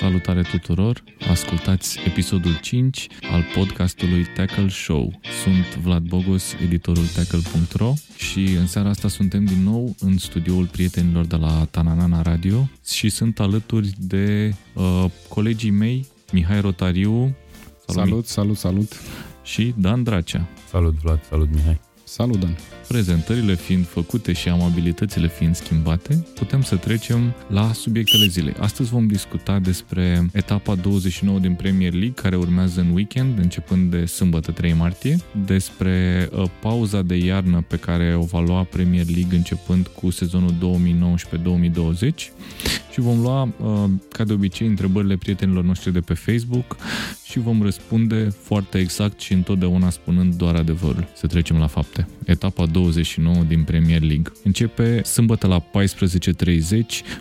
Salutare tuturor! Ascultați episodul 5 al podcastului Tackle Show. Sunt Vlad Bogos, editorul tackle.ro și în seara asta suntem din nou în studioul prietenilor de la Tananana Radio și sunt alături de uh, colegii mei, Mihai Rotariu. Salut, salut, salut! salut. Și Dan Dracea. Salut Vlad, salut Mihai! Salut, Dan! Prezentările fiind făcute și amabilitățile fiind schimbate, putem să trecem la subiectele zilei. Astăzi vom discuta despre etapa 29 din Premier League, care urmează în weekend, începând de sâmbătă 3 martie, despre uh, pauza de iarnă pe care o va lua Premier League începând cu sezonul 2019-2020 și vom lua, uh, ca de obicei, întrebările prietenilor noștri de pe Facebook și vom răspunde foarte exact și întotdeauna spunând doar adevărul. Să trecem la fapte. Etapa 29 din Premier League. Începe sâmbătă la 14.30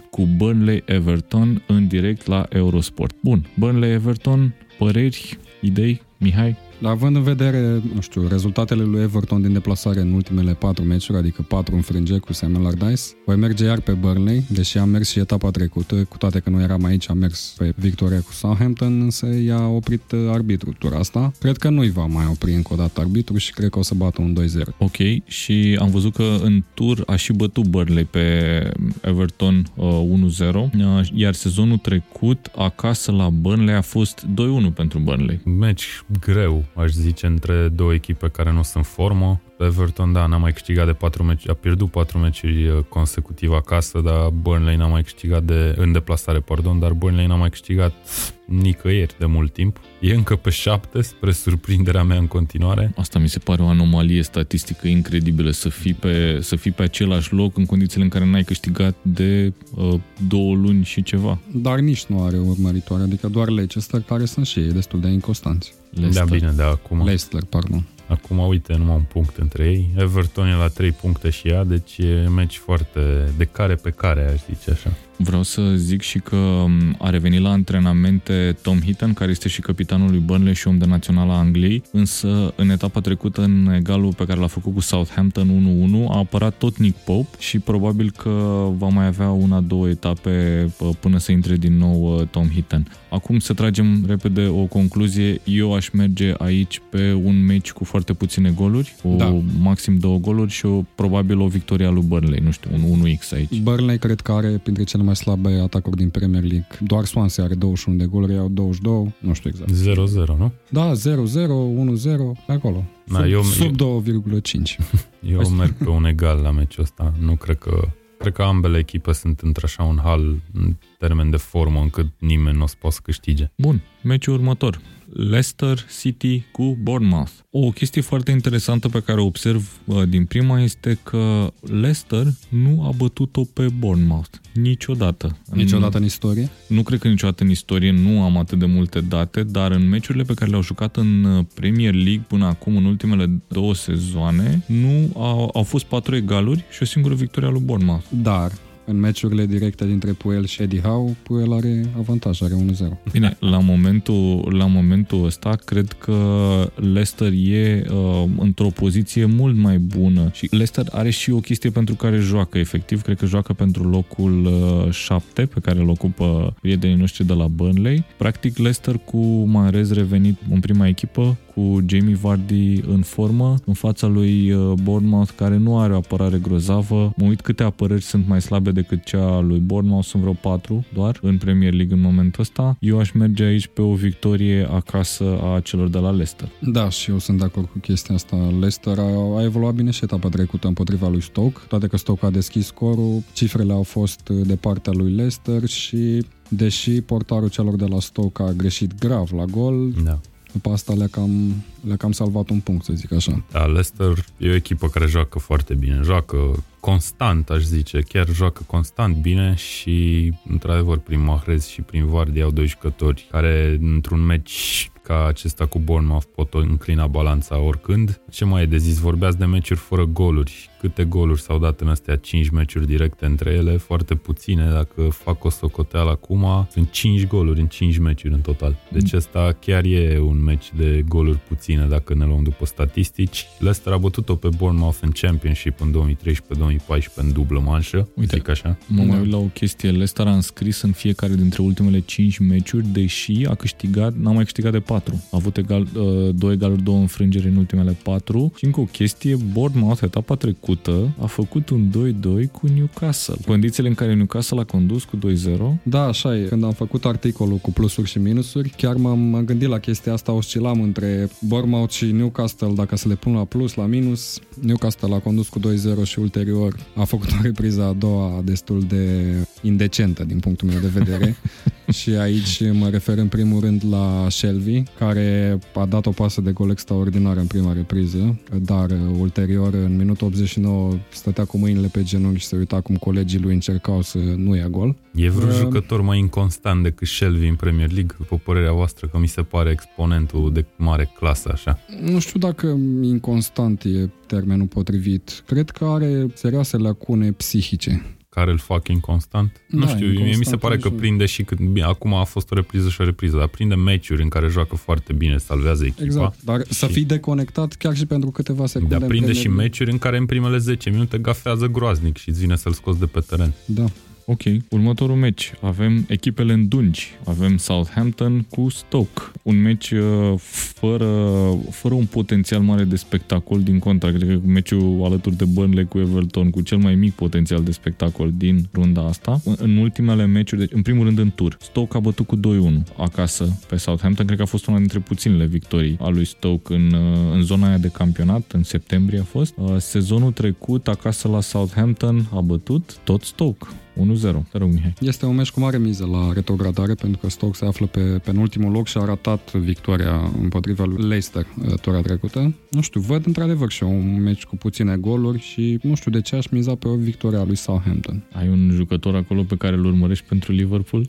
cu Burnley Everton în direct la Eurosport. Bun, Burnley Everton, păreri, idei, Mihai? Având în vedere, nu știu, rezultatele lui Everton din deplasare în ultimele patru meciuri, adică patru înfrângeri cu Sam Allardyce, voi merge iar pe Burnley, deși am mers și etapa trecută, cu toate că nu eram aici, am mers pe victoria cu Southampton, însă i-a oprit arbitru tura asta. Cred că nu-i va mai opri încă o dată arbitru și cred că o să bată un 2-0. Ok, și am văzut că în tur a și bătut Burnley pe Everton uh, 1-0, uh, iar sezonul trecut acasă la Burnley a fost 2-1 pentru Burnley. Meci greu aș zice, între două echipe care nu sunt în formă. Everton, da, n-a mai câștigat de patru meci, a pierdut patru meciuri uh, consecutiv acasă, dar Burnley n-a mai câștigat de, în deplasare, pardon, dar Burnley n-a mai câștigat nicăieri de mult timp. E încă pe șapte, spre surprinderea mea în continuare. Asta mi se pare o anomalie statistică incredibilă, să fii pe, să fii pe același loc în condițiile în care n-ai câștigat de uh, două luni și ceva. Dar nici nu are urmăritoare, adică doar Leicester, care sunt și ei destul de inconstanți. Leicester. Da, bine, da, acum. Leicester, pardon. Acum, uite, numai un punct între ei. Everton e la 3 puncte și ea, deci e meci foarte de care pe care, aș zice așa. Vreau să zic și că um, a revenit la antrenamente Tom Hitton, care este și capitanul lui Burnley și om de național a Angliei, însă în etapa trecută, în egalul pe care l-a făcut cu Southampton 1-1, a apărat tot Nick Pope și probabil că va mai avea una, două etape uh, până să intre din nou uh, Tom Hitton. Acum să tragem repede o concluzie. Eu aș merge aici pe un meci cu foarte puține goluri, cu da. maxim două goluri și o, probabil o victorie a lui Burnley, nu știu, un 1x aici. Burnley cred că are printre cele mai slabe atacuri din Premier League. Doar Swansea are 21 de goluri, au 22, nu știu exact. 0-0, nu? Da, 0-0, 1-0, pe acolo. Da, sub, eu, sub 2,5. Eu merg pe un egal la meciul ăsta. Nu cred că Cred că ambele echipe sunt într-așa un hal în termen de formă încât nimeni nu o să poată să câștige. Bun, meciul următor. Leicester City cu Bournemouth. O chestie foarte interesantă pe care o observ uh, din prima este că Leicester nu a bătut-o pe Bournemouth niciodată. Niciodată în istorie? Nu cred că niciodată în istorie, nu am atât de multe date, dar în meciurile pe care le-au jucat în uh, Premier League până acum, în ultimele două sezoane, nu au, au fost patru egaluri și o singură victorie a lui Bournemouth. Dar în meciurile directe dintre Puel și Eddie Howe, Puel are avantaj, are 1-0. Bine, la momentul, la momentul ăsta, cred că Leicester e uh, într-o poziție mult mai bună și Leicester are și o chestie pentru care joacă, efectiv, cred că joacă pentru locul uh, 7, pe care îl ocupă prietenii noștri de la Burnley. Practic, Leicester cu Mahrez revenit în prima echipă, cu Jamie Vardy în formă, în fața lui uh, Bournemouth, care nu are o apărare grozavă. Mă uit câte apărări sunt mai slabe decât cea a lui Bournemouth, sunt vreo patru doar în Premier League în momentul ăsta. Eu aș merge aici pe o victorie acasă a celor de la Leicester. Da, și eu sunt de acord cu chestia asta. Leicester a, a evoluat bine și etapa trecută împotriva lui Stoke, toate că Stoke a deschis scorul, cifrele au fost de partea lui Leicester și deși portarul celor de la Stoke a greșit grav la gol, da după asta le-a cam, le cam salvat un punct, să zic așa. Da, Leicester e o echipă care joacă foarte bine, joacă constant, aș zice, chiar joacă constant bine și, într-adevăr, prin Mahrez și prin Vardy au doi jucători care, într-un meci ca acesta cu Bournemouth pot înclina balanța oricând. Ce mai e de zis? Vorbeați de meciuri fără goluri. Câte goluri s-au dat în astea 5 meciuri directe între ele? Foarte puține. Dacă fac o socoteală acum, sunt 5 goluri în 5 meciuri în total. Deci asta chiar e un meci de goluri puține dacă ne luăm după statistici. Leicester a bătut-o pe Bournemouth în Championship în 2013-2014 în dublă manșă. Uite, zic așa. Mă mai uit la o chestie. Leicester a înscris în fiecare dintre ultimele 5 meciuri, deși a câștigat, n-a mai câștigat de 4. A avut egal, 2 uh, egaluri, 2 înfrângeri în ultimele 4. Și încă o chestie, Bournemouth, etapa trecută, a făcut un 2-2 cu Newcastle. Condițiile în care Newcastle a condus cu 2-0. Da, așa e. Când am făcut articolul cu plusuri și minusuri, chiar m-am gândit la chestia asta, oscilam între Bournemouth și Newcastle, dacă să le pun la plus, la minus. Newcastle a condus cu 2-0 și ulterior a făcut o repriză a doua destul de indecentă din punctul meu de vedere. și aici mă refer în primul rând la Shelby, care a dat o pasă de gol extraordinară în prima repriză, dar ulterior, în minutul 89, stătea cu mâinile pe genunchi și se uita cum colegii lui încercau să nu ia gol. E vreun uh, jucător mai inconstant decât Shelby în Premier League, după părerea voastră, că mi se pare exponentul de mare clasă, așa? Nu știu dacă inconstant e termenul potrivit. Cred că are serioase lacune psihice care îl fac inconstant. Da, nu știu, inconstant, mi se pare că prinde și când, bine, acum a fost o repriză și o repriză, dar prinde meciuri în care joacă foarte bine, salvează echipa. Exact, dar și... să fii deconectat chiar și pentru câteva secunde. Dar prinde și meciuri în care în primele 10 minute gafează groaznic și îți vine să-l scoți de pe teren. Da. Ok, următorul meci. Avem echipele în dungi. Avem Southampton cu Stoke. Un meci uh, fără, fără un potențial mare de spectacol, din contra. Cred că meciul alături de Burnley cu Everton, cu cel mai mic potențial de spectacol din runda asta. În ultimele meciuri, deci în primul rând în tur, Stoke a bătut cu 2-1 acasă pe Southampton. Cred că a fost una dintre puținele victorii a lui Stoke în, uh, în zona aia de campionat, în septembrie a fost. Uh, sezonul trecut, acasă la Southampton, a bătut tot Stoke. 1-0. Te rog, Mihai. Este un meci cu mare miză la retrogradare, pentru că Stoke se află pe penultimul loc și a ratat victoria împotriva lui Leicester uh, tura trecută. Nu știu, văd într-adevăr și un meci cu puține goluri și nu știu de ce aș miza pe o victoria lui Southampton. Ai un jucător acolo pe care îl urmărești pentru Liverpool?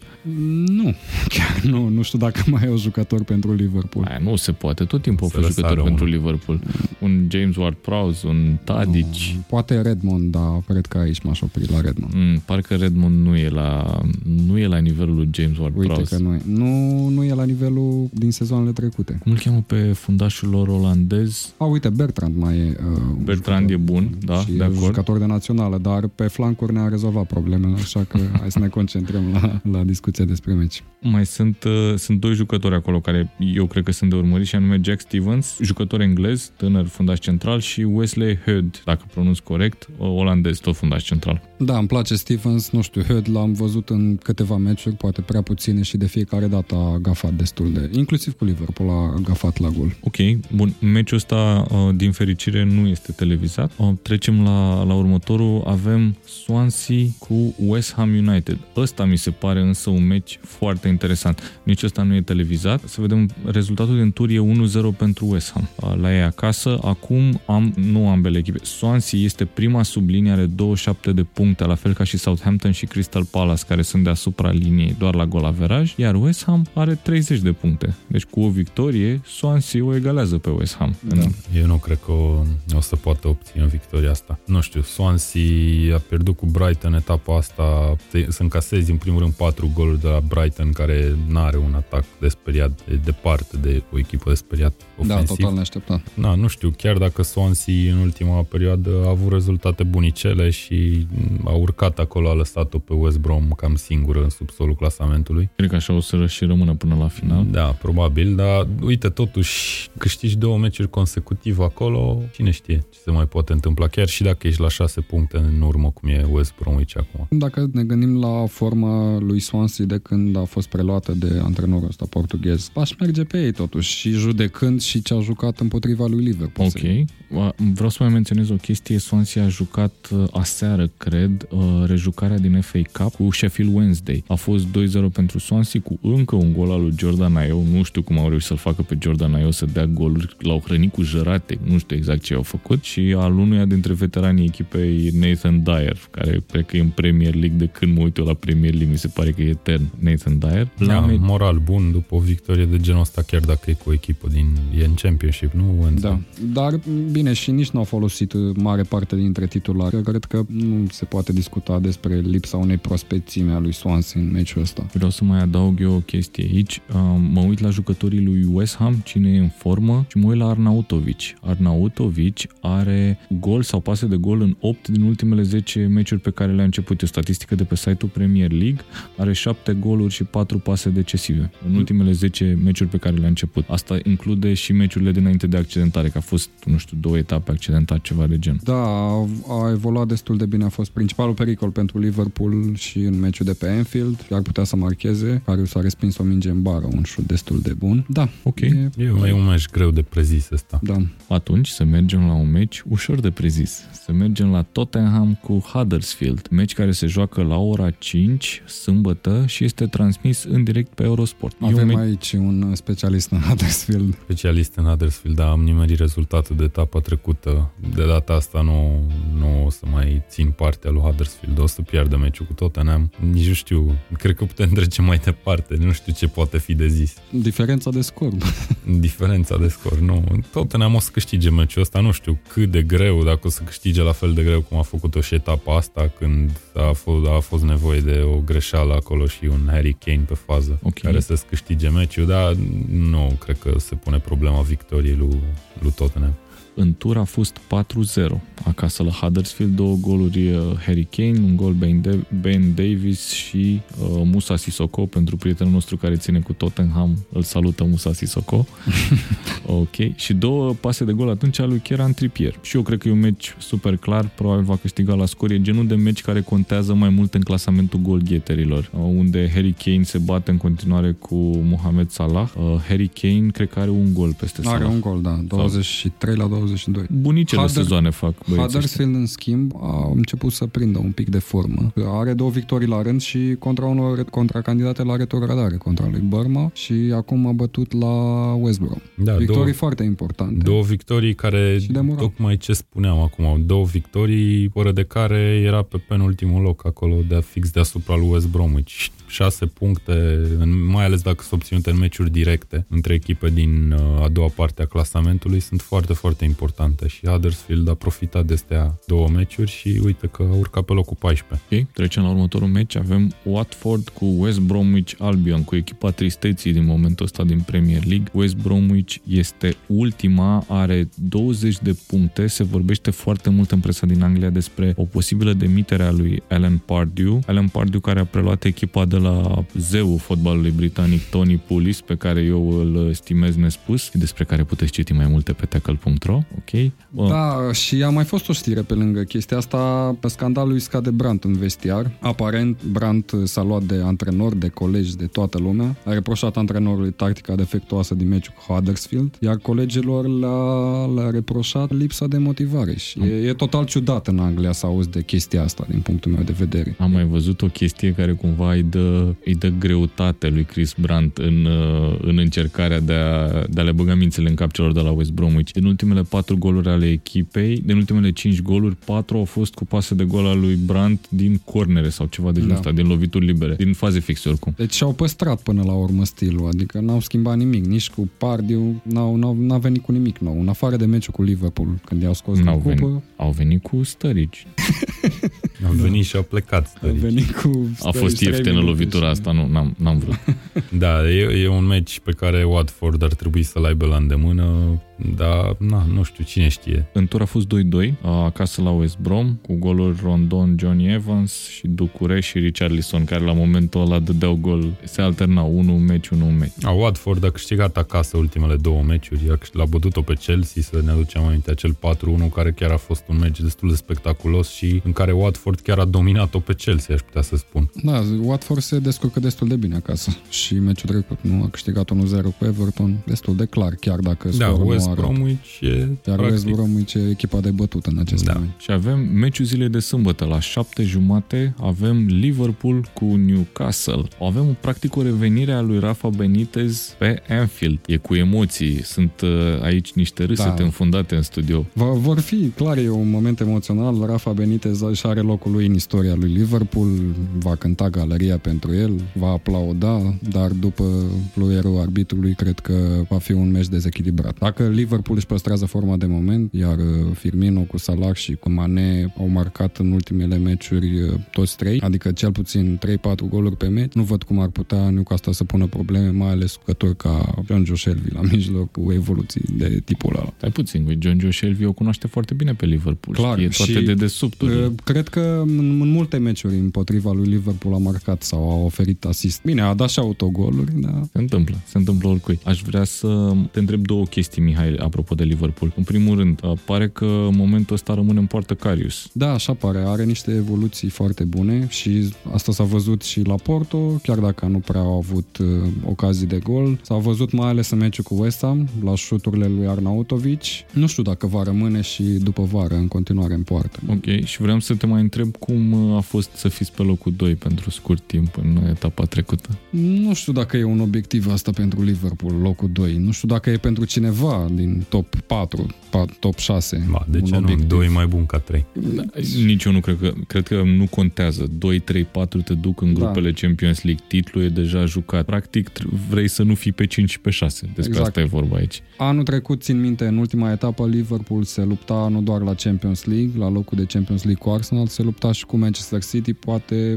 Nu, chiar nu. Nu știu dacă mai e un jucător pentru Liverpool. Aia nu se poate. Tot timpul au fost jucători pentru Liverpool. Un James Ward-Prowse, un Tadic. No, poate Redmond, dar cred că aici m-aș opri la Redmond. Mm, parcă Redmond nu e la, nu e la nivelul lui James Ward-Prowse. Uite că nu e. Nu, nu e la nivelul din sezoanele trecute. Cum îl cheamă pe fundașul lor olandez? A, uite, Bertrand mai e. Uh, Bertrand e bun, da, și de acord. jucător de națională, dar pe flancuri ne-a rezolvat problemele, așa că hai să ne concentrăm la, la discuția despre meci. Mai sunt, uh, sunt doi jucători acolo care eu cred că sunt de urmărit și anume Jack Stevens, jucător englez, tânăr fundaș central și Wesley Hood, dacă pronunț corect, olandez, tot fundaș central. Da, îmi place Stevens, nu știu, Hood l-am văzut în câteva meciuri, poate prea puține și de fiecare dată a gafat destul de, inclusiv cu Liverpool a gafat la gol. Ok, bun, meciul ăsta uh, din fericire nu este televizat. Uh, trecem la, la următorul, avem Swansea cu West Ham United. Ăsta mi se pare însă un meci foarte interesant. Nici ăsta nu e televizat. Să vedem, rezultatul din tur e 1-0 pentru West Ham. Uh, la ei acasă, acum am, nu ambele echipe. Swansea este prima sublinie, are 27 de puncte, la fel ca și Southampton și Crystal Palace, care sunt deasupra liniei doar la gol averaj, iar West Ham are 30 de puncte. Deci cu o victorie, Swansea o egalează pe West Ham. Da. Eu nu cred că o, o să poată obține victoria asta. Nu știu, Swansea a pierdut cu Brighton etapa asta, să încasezi în primul rând 4 goluri de la Brighton, care nu are un atac de speriat de departe de o echipă de speriat da, ofensiv. Da, total neașteptat. Da, nu știu, chiar dacă Swansea în ultima perioadă a avut rezultate bunicele și a urcat acolo, a lăsat-o pe West Brom cam singură în subsolul clasamentului. Cred că așa o să și rămână până la final. Da, probabil, dar uite, totuși, câștigi două meciuri consecutiv acolo, cine știe ce se mai poate întâmpla, chiar și dacă ești la șase puncte în urmă, cum e West Bromwich acum. Dacă ne gândim la forma lui Swansea de când a fost preluată de antrenorul ăsta portughez, aș merge pe ei totuși și judecând și ce a jucat împotriva lui Liverpool. Ok. Vreau să mai menționez o chestie. Swansea a jucat uh, aseară, cred, uh, rejucare calificarea din FA Cup cu Sheffield Wednesday. A fost 2-0 pentru Swansea cu încă un gol al lui Jordan Ayew. Nu știu cum au reușit să-l facă pe Jordan Ayew să dea goluri. L-au hrănit cu jărate, nu știu exact ce au făcut. Și al unuia dintre veteranii echipei Nathan Dyer, care cred că e în Premier League de când mă uit eu la Premier League, mi se pare că e etern Nathan Dyer. La da, moral bun după o victorie de genul ăsta, chiar dacă e cu o echipă din e în Championship, nu? Da, dar bine, și nici nu au folosit mare parte dintre titulari. Eu cred că nu se poate discuta despre lipsa unei prospecțiime a lui Swansea în meciul ăsta. Vreau să mai adaug eu o chestie aici. Mă uit la jucătorii lui West Ham, cine e în formă, și mă uit la Arnautovic. Arnautovic are gol sau pase de gol în 8 din ultimele 10 meciuri pe care le-a început. E o statistică de pe site-ul Premier League. Are 7 goluri și 4 pase decisive în ultimele 10 meciuri pe care le-a început. Asta include și meciurile dinainte de accidentare, că a fost, nu știu, două etape accidentat, ceva de gen. Da, a, a evoluat destul de bine. A fost principalul pericol pentru Liverpool și în meciul de pe Anfield. Ar putea să marcheze. care s-a respins o minge în bară, un șut destul de bun. Da, ok. E, e, e un meci greu de prezis ăsta. Da. Atunci să mergem la un meci ușor de prezis. Să mergem la Tottenham cu Huddersfield. Meci care se joacă la ora 5, sâmbătă, și este transmis în direct pe Eurosport. Avem me- aici un specialist în Huddersfield. Specialist în Huddersfield, da, am nimerit rezultatul de etapa trecută. De data asta nu, nu o să mai țin partea lui Huddersfield, o să pierdă meciul cu Tottenham. Nici nu știu, cred că putem trece mai departe, nu știu ce poate fi de zis. Diferența de scor. Diferența de scor, nu. Tottenham o să câștige meciul ăsta, nu știu cât de greu, dacă o să câștige la fel de greu cum a făcut-o și etapa asta, când a fost, a fost nevoie de o greșeală acolo și un Harry Kane pe fază, okay. care să-ți câștige meciul, dar nu cred că se pune problema victoriei lui, lui Tottenham. În tur a fost 4-0 acasă la Huddersfield, două goluri uh, Harry Kane, un gol Ben, ben Davis și uh, Musa Sissoko pentru prietenul nostru care ține cu Tottenham. Îl salută Musa Sissoko. ok. Și două pase de gol atunci a lui Kieran Trippier. Și eu cred că e un meci super clar, probabil va câștiga la scor. E genul de meci care contează mai mult în clasamentul golgheterilor, uh, unde Harry Kane se bate în continuare cu Mohamed Salah. Uh, Harry Kane cred că are un gol peste Salah. Are un gol, da. 23 la 22. Bunicele Hudder, sezoane fac Huddersfield, în schimb, a început să prindă un pic de formă. Are două victorii la rând și contra unor contra candidate la retrogradare, contra lui Burma și acum a bătut la West Brom. Da, victorii două, foarte importante. Două victorii care, tocmai ce spuneam acum, două victorii, fără de care era pe penultimul loc acolo, de fix deasupra lui West Bromwich șase puncte, mai ales dacă sunt obținute în meciuri directe între echipe din uh, a doua parte a clasamentului, sunt foarte, foarte importante și Huddersfield a profitat de astea două meciuri și uite că a urcat pe locul 14. Ok, trecem la următorul meci. Avem Watford cu West Bromwich Albion, cu echipa tristeții din momentul ăsta din Premier League. West Bromwich este ultima, are 20 de puncte, se vorbește foarte mult în presa din Anglia despre o posibilă demitere a lui Alan Pardew. Alan Pardew care a preluat echipa de la zeul fotbalului britanic Tony Pulis, pe care eu îl stimez nespus, despre care puteți citi mai multe pe tackle.ro, ok? Da, și a mai fost o știre pe lângă chestia asta, pe scandalul lui scade Brandt în vestiar. Aparent, Brandt s-a luat de antrenor, de colegi, de toată lumea. A reproșat antrenorului tactica defectuoasă din meciul cu Huddersfield, iar colegilor le-a, le-a reproșat lipsa de motivare. Și e, e total ciudat în Anglia să auzi de chestia asta, din punctul meu de vedere. Am mai văzut o chestie care cumva îi dă îi dă greutate lui Chris Brandt în, uh, în încercarea de a, de a le băga mințele în cap celor de la West Bromwich. Din ultimele patru goluri ale echipei, din ultimele cinci goluri, patru au fost cu pase de gol al lui Brandt din cornere sau ceva de genul da. ăsta, din lovituri libere, din faze fixe oricum. Deci și-au păstrat până la urmă stilul, adică n-au schimbat nimic, nici cu Pardiu, n-au, n-au, n-au venit cu nimic nou, în afară de meciul cu Liverpool, când i-au scos n-au din cupă. Au venit cu stărici. Au da. venit și au plecat. Au venit cu A fost ieftină lovitura asta, nu, n-am, n-am vrut. da, e, e un meci pe care Watford ar trebui să-l aibă la îndemână dar na, nu știu, cine știe. În tur a fost 2-2, acasă la West Brom, cu goluri Rondon, Johnny Evans și Ducure și Richarlison, care la momentul ăla dădeau gol. Se alterna unul un meci, unul un meci. A, Watford a câștigat acasă ultimele două meciuri, l-a bătut-o pe Chelsea, să ne aducem aminte, acel 4-1, care chiar a fost un meci destul de spectaculos și în care Watford chiar a dominat-o pe Chelsea, aș putea să spun. Da, Watford se descurcă destul de bine acasă și meciul trecut, nu? A câștigat 1-0 cu Everton, destul de clar, chiar dacă da, West Bromwich e Iar practic... West Bromwich e echipa de bătut în acest Da. moment. Și avem meciul zilei de sâmbătă la șapte jumate, avem Liverpool cu Newcastle. Avem practic o revenire a lui Rafa Benitez pe Anfield. E cu emoții, sunt uh, aici niște râsete Da. înfundate în studio. Va, vor fi, clar, e un moment emoțional. Rafa Benitez își are locul lui în istoria lui Liverpool, va cânta galeria pentru el, va aplauda, dar după fluierul arbitrului, cred că va fi un meci dezechilibrat. Dacă Liverpool își păstrează forma de moment, iar uh, Firmino cu Salah și cu Mane au marcat în ultimele meciuri uh, toți trei, adică cel puțin 3-4 goluri pe meci, nu văd cum ar putea Newcastle să pună probleme, mai ales jucători ca John Joe Shelby la mijloc cu evoluții de tipul ăla. Stai puțin, cu John Joe Shelby o cunoaște foarte bine pe Liverpool. Clar, Știe toate și, de desubturile. Uh, Cred că în, în multe meciuri împotriva lui Liverpool a marcat sau a oferit asist. Bine, a dat și autogoluri, da. Se întâmplă, se întâmplă oricui. Aș vrea să te întreb două chestii, Mihai, apropo de Liverpool. În primul rând, uh, pare că în momentul ăsta rămâne în poartă Carius. Da, așa pare. Are niște evoluții foarte bune și asta s-a văzut și la Porto, chiar dacă nu prea au avut uh, ocazii de gol. S-a văzut mai ales în meciul cu West Ham, la șuturile lui Arnautovic. Nu știu dacă va rămâne și după vară în continuare în poartă. Ok, și vreau să te mai întreb cum uh, a fost să fiți pe locul 2 pentru scurt timp în etapa trecută. Nu știu dacă e un obiectiv asta pentru Liverpool, locul 2. Nu știu dacă e pentru cineva din top 4, pa- top 6. Ba, de un ce obiectiv. nu? Doi mai bun ca trei. Nici eu nu cred că, cred că nu contează. 2, 3, 4 te duc în Da. grupele Champions League, titlul e deja jucat. Practic tr- vrei să nu fii pe și pe 6. Despre Exact. asta e vorba aici. Anul trecut, țin minte, în ultima etapă, Liverpool se lupta nu doar la Champions League, la locul de Champions League cu Arsenal, se lupta și cu Manchester City, poate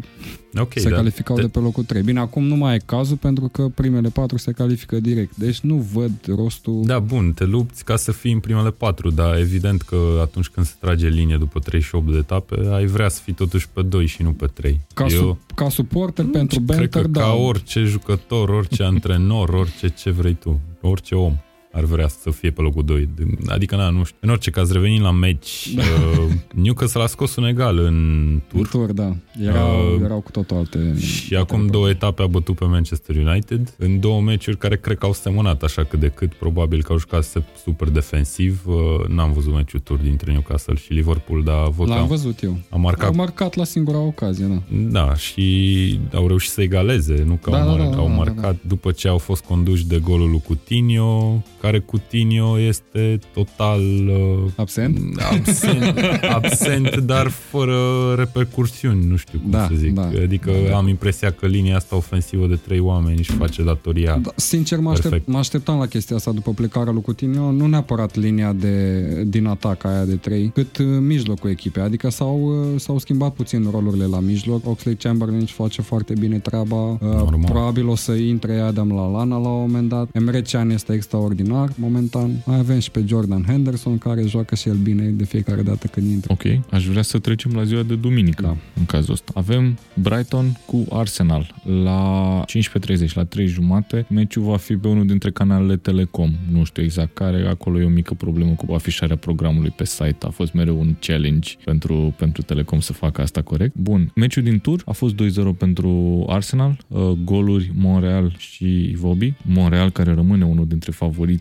Ok, se da. calificau Te- de pe locul 3. Bine, acum nu mai e cazul pentru că primele patru se califică direct. Deci nu văd rostul... Da, bun, te lupți ca să fii în primele patru, dar evident că atunci când se trage linie după 38 de etape, ai vrea să fii totuși pe 2 și nu pe 3. Ca, su- ca suporter pentru cred banter, că da. ca orice jucător, orice antrenor, orice ce vrei tu, orice om ar vrea să fie pe locul 2. Adică, na, nu știu. În orice caz, revenind la meci, Da. uh, Newcastle a scos un egal în În tur. tur, da. Erau, Uh, erau cu totul alte... Și acum două etape a bătut pe Manchester United în două meciuri care cred că au semănat așa cât de cât, probabil că au jucat se- super defensiv. Uh, N-am văzut meciul tur dintre Newcastle și Liverpool, dar văd că L-am am, văzut eu. am marcat Au marcat la singura ocazie, da. Da, și au reușit să egaleze, nu că Da, au, da, mar- da, au da, marcat da, da. după ce au fost conduși de golul lui Coutinho, care Coutinho este total uh, Absent? absent, absent, dar fără repercursiuni, nu știu cum Da, să zic. da. adică am impresia că linia asta ofensivă de trei oameni își face datoria. Da, sincer, mă, aștept, Perfect. mă așteptam la chestia asta după plecarea lui Coutinho, nu neapărat linia de, din atac aia de 3, cât uh, mijlocul echipei. Adică s-au, uh, s-au schimbat puțin rolurile la mijloc. Oxley Chamberlain își face foarte bine treaba. Uh, Normal. Probabil o să intre Adam la Lana la un moment dat. Emre Can este extraordinar momentan. Mai avem și pe Jordan Henderson, care joacă și el bine de fiecare dată când intră. Ok, aș vrea să trecem la ziua de duminică, Da. în cazul ăsta. Avem Brighton cu Arsenal la 15.30, la 3 jumate. Meciul va fi pe unul dintre canalele Telecom. Nu știu exact care, acolo e o mică problemă cu afișarea programului pe site. A fost mereu un challenge pentru, pentru Telecom să facă asta corect. Bun, meciul din tur a fost 2-0 pentru Arsenal, uh, goluri Monreal și Ivobi. Monreal care rămâne unul dintre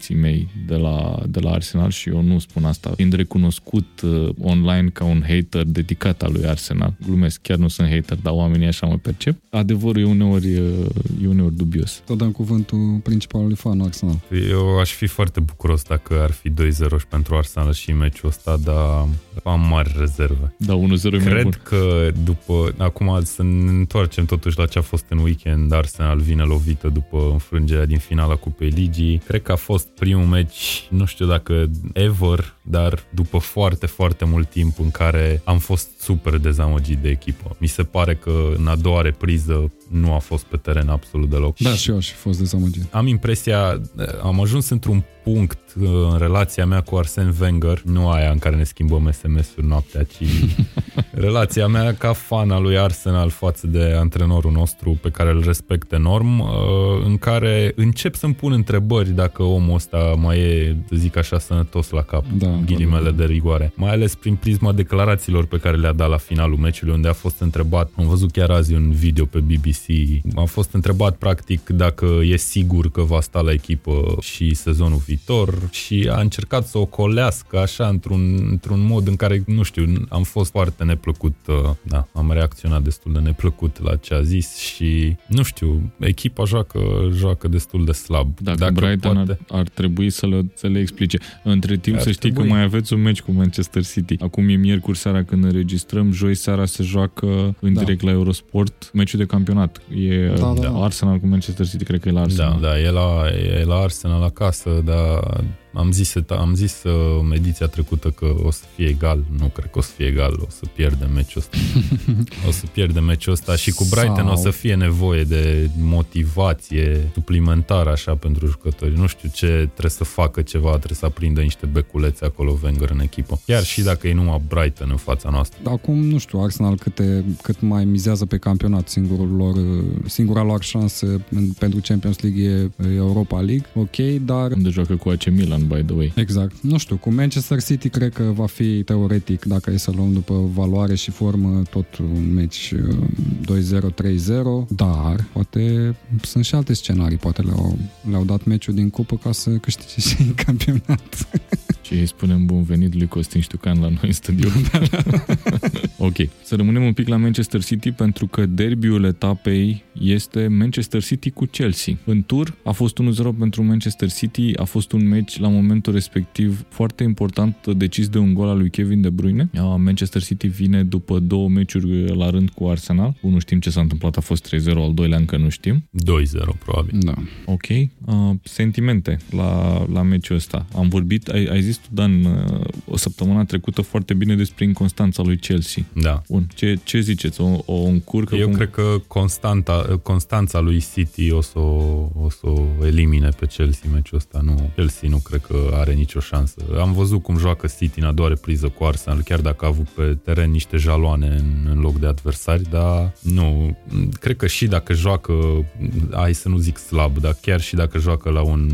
favoriții mei de la, de la Arsenal și eu nu spun asta fiind recunoscut uh, online ca un hater dedicat al lui Arsenal. Glumesc, chiar nu sunt hater, dar oamenii așa mă percep. Adevărul e uneori, uh, e uneori dubios. Tot dăm cuvântul principalului fan Arsenal. Eu aș fi foarte bucuros dacă ar fi 2-0 și pentru Arsenal și meciul ăsta, dar am mari rezerve. Da, 1-0 e mai Cred bun. că după, acum să ne întoarcem totuși la ce a fost în weekend, Arsenal vine lovită după înfrângerea din finala Cupei Ligii. Cred că a fost primul meci, nu știu dacă ever, dar după foarte, foarte mult timp în care am fost super dezamăgit de echipă. Mi se pare că în a doua repriză nu a fost pe teren absolut deloc. Da, și eu aș fi fost dezamăgit. Am impresia, am ajuns într-un punct uh, în relația mea cu Arsene Wenger, nu aia în care ne schimbăm SMS-uri noaptea, ci relația mea ca fan al lui Arsenal față de antrenorul nostru pe care îl respect enorm, uh, în care încep să-mi pun întrebări dacă omul ăsta mai e, să zic așa, sănătos la cap, Da, ghilimele de rigoare. Mai ales prin prisma declarațiilor pe care le-a dat la finalul meciului, unde a fost întrebat, am văzut chiar azi un video pe BBC, a fost întrebat practic dacă e sigur că va sta la echipă și sezonul viitor și a încercat să o colească așa într-un, într-un mod în care, nu știu, am fost foarte neplăcut, uh, da, am reacționat destul de neplăcut la ce a zis și, nu știu, echipa joacă, joacă destul de slab. Dacă, Dacă Brighton poate... ar, ar trebui să le, să le explice. Între timp Ar să știi trebui. Că mai aveți un meci cu Manchester City. Acum e miercuri seara când înregistrăm, joi seara se joacă în Da. direct la Eurosport meciul de campionat. E Da, da, da. Arsenal cu Manchester City, cred că e la Arsenal. Da, da, e la, e la Arsenal acasă, dar am zis, am zis uh, ediția trecută că o să fie egal. Nu cred că o să fie egal, o să pierdem meciul ăsta. o să pierdem meciul ăsta și cu Brighton Sau- o să fie nevoie de motivație suplimentară așa pentru jucători. Nu știu ce trebuie să facă ceva, trebuie să aprindă niște beculețe acolo Wenger în echipă. Chiar și dacă e numai Brighton în fața noastră. Acum, nu știu, Arsenal câte, cât mai mizează pe campionat, singurul lor, singura lor șansă în- pentru Champions League e Europa League, ok, dar Unde joacă cu AC Milan, by the way. Exact. Nu știu, cu Manchester City cred că va fi teoretic, dacă e să luăm după valoare și formă, tot un meci uh, 2-0, 3-0, dar poate sunt și alte scenarii, poate le-au, le-au dat meciul din cupă ca să câștige și în campionat. Și îi spunem bun venit lui Costin Ștucan la noi în studio. ok. Să rămânem un pic la Manchester City pentru că derbiul etapei este Manchester City cu Chelsea. În tur a fost 1-0 pentru Manchester City, a fost un meci la momentul respectiv foarte important decis de un gol al lui Kevin De Bruyne. Uh, Manchester City vine după două meciuri la rând cu Arsenal. Unul știm ce s-a întâmplat, a fost 3-0, al doilea încă nu știm. 2-0 probabil. Da. Ok. Uh, sentimente la, la meciul ăsta. Am vorbit, ai, ai zis tu, Dan, uh, o săptămână trecută foarte bine despre inconstanța lui Chelsea. Da. Bun. Ce, ce ziceți? O, o încurcă? Eu cum... cred că constanta, Constanța lui City o să, o, o să o elimine pe Chelsea meciul ăsta. Nu, Chelsea nu cred că are nicio șansă. Am văzut cum joacă City în a doua repriză cu Arsenal, chiar dacă a avut pe teren niște jaloane în, în loc de adversari, dar nu, cred că și dacă joacă, hai să nu zic slab, dar chiar și dacă joacă la un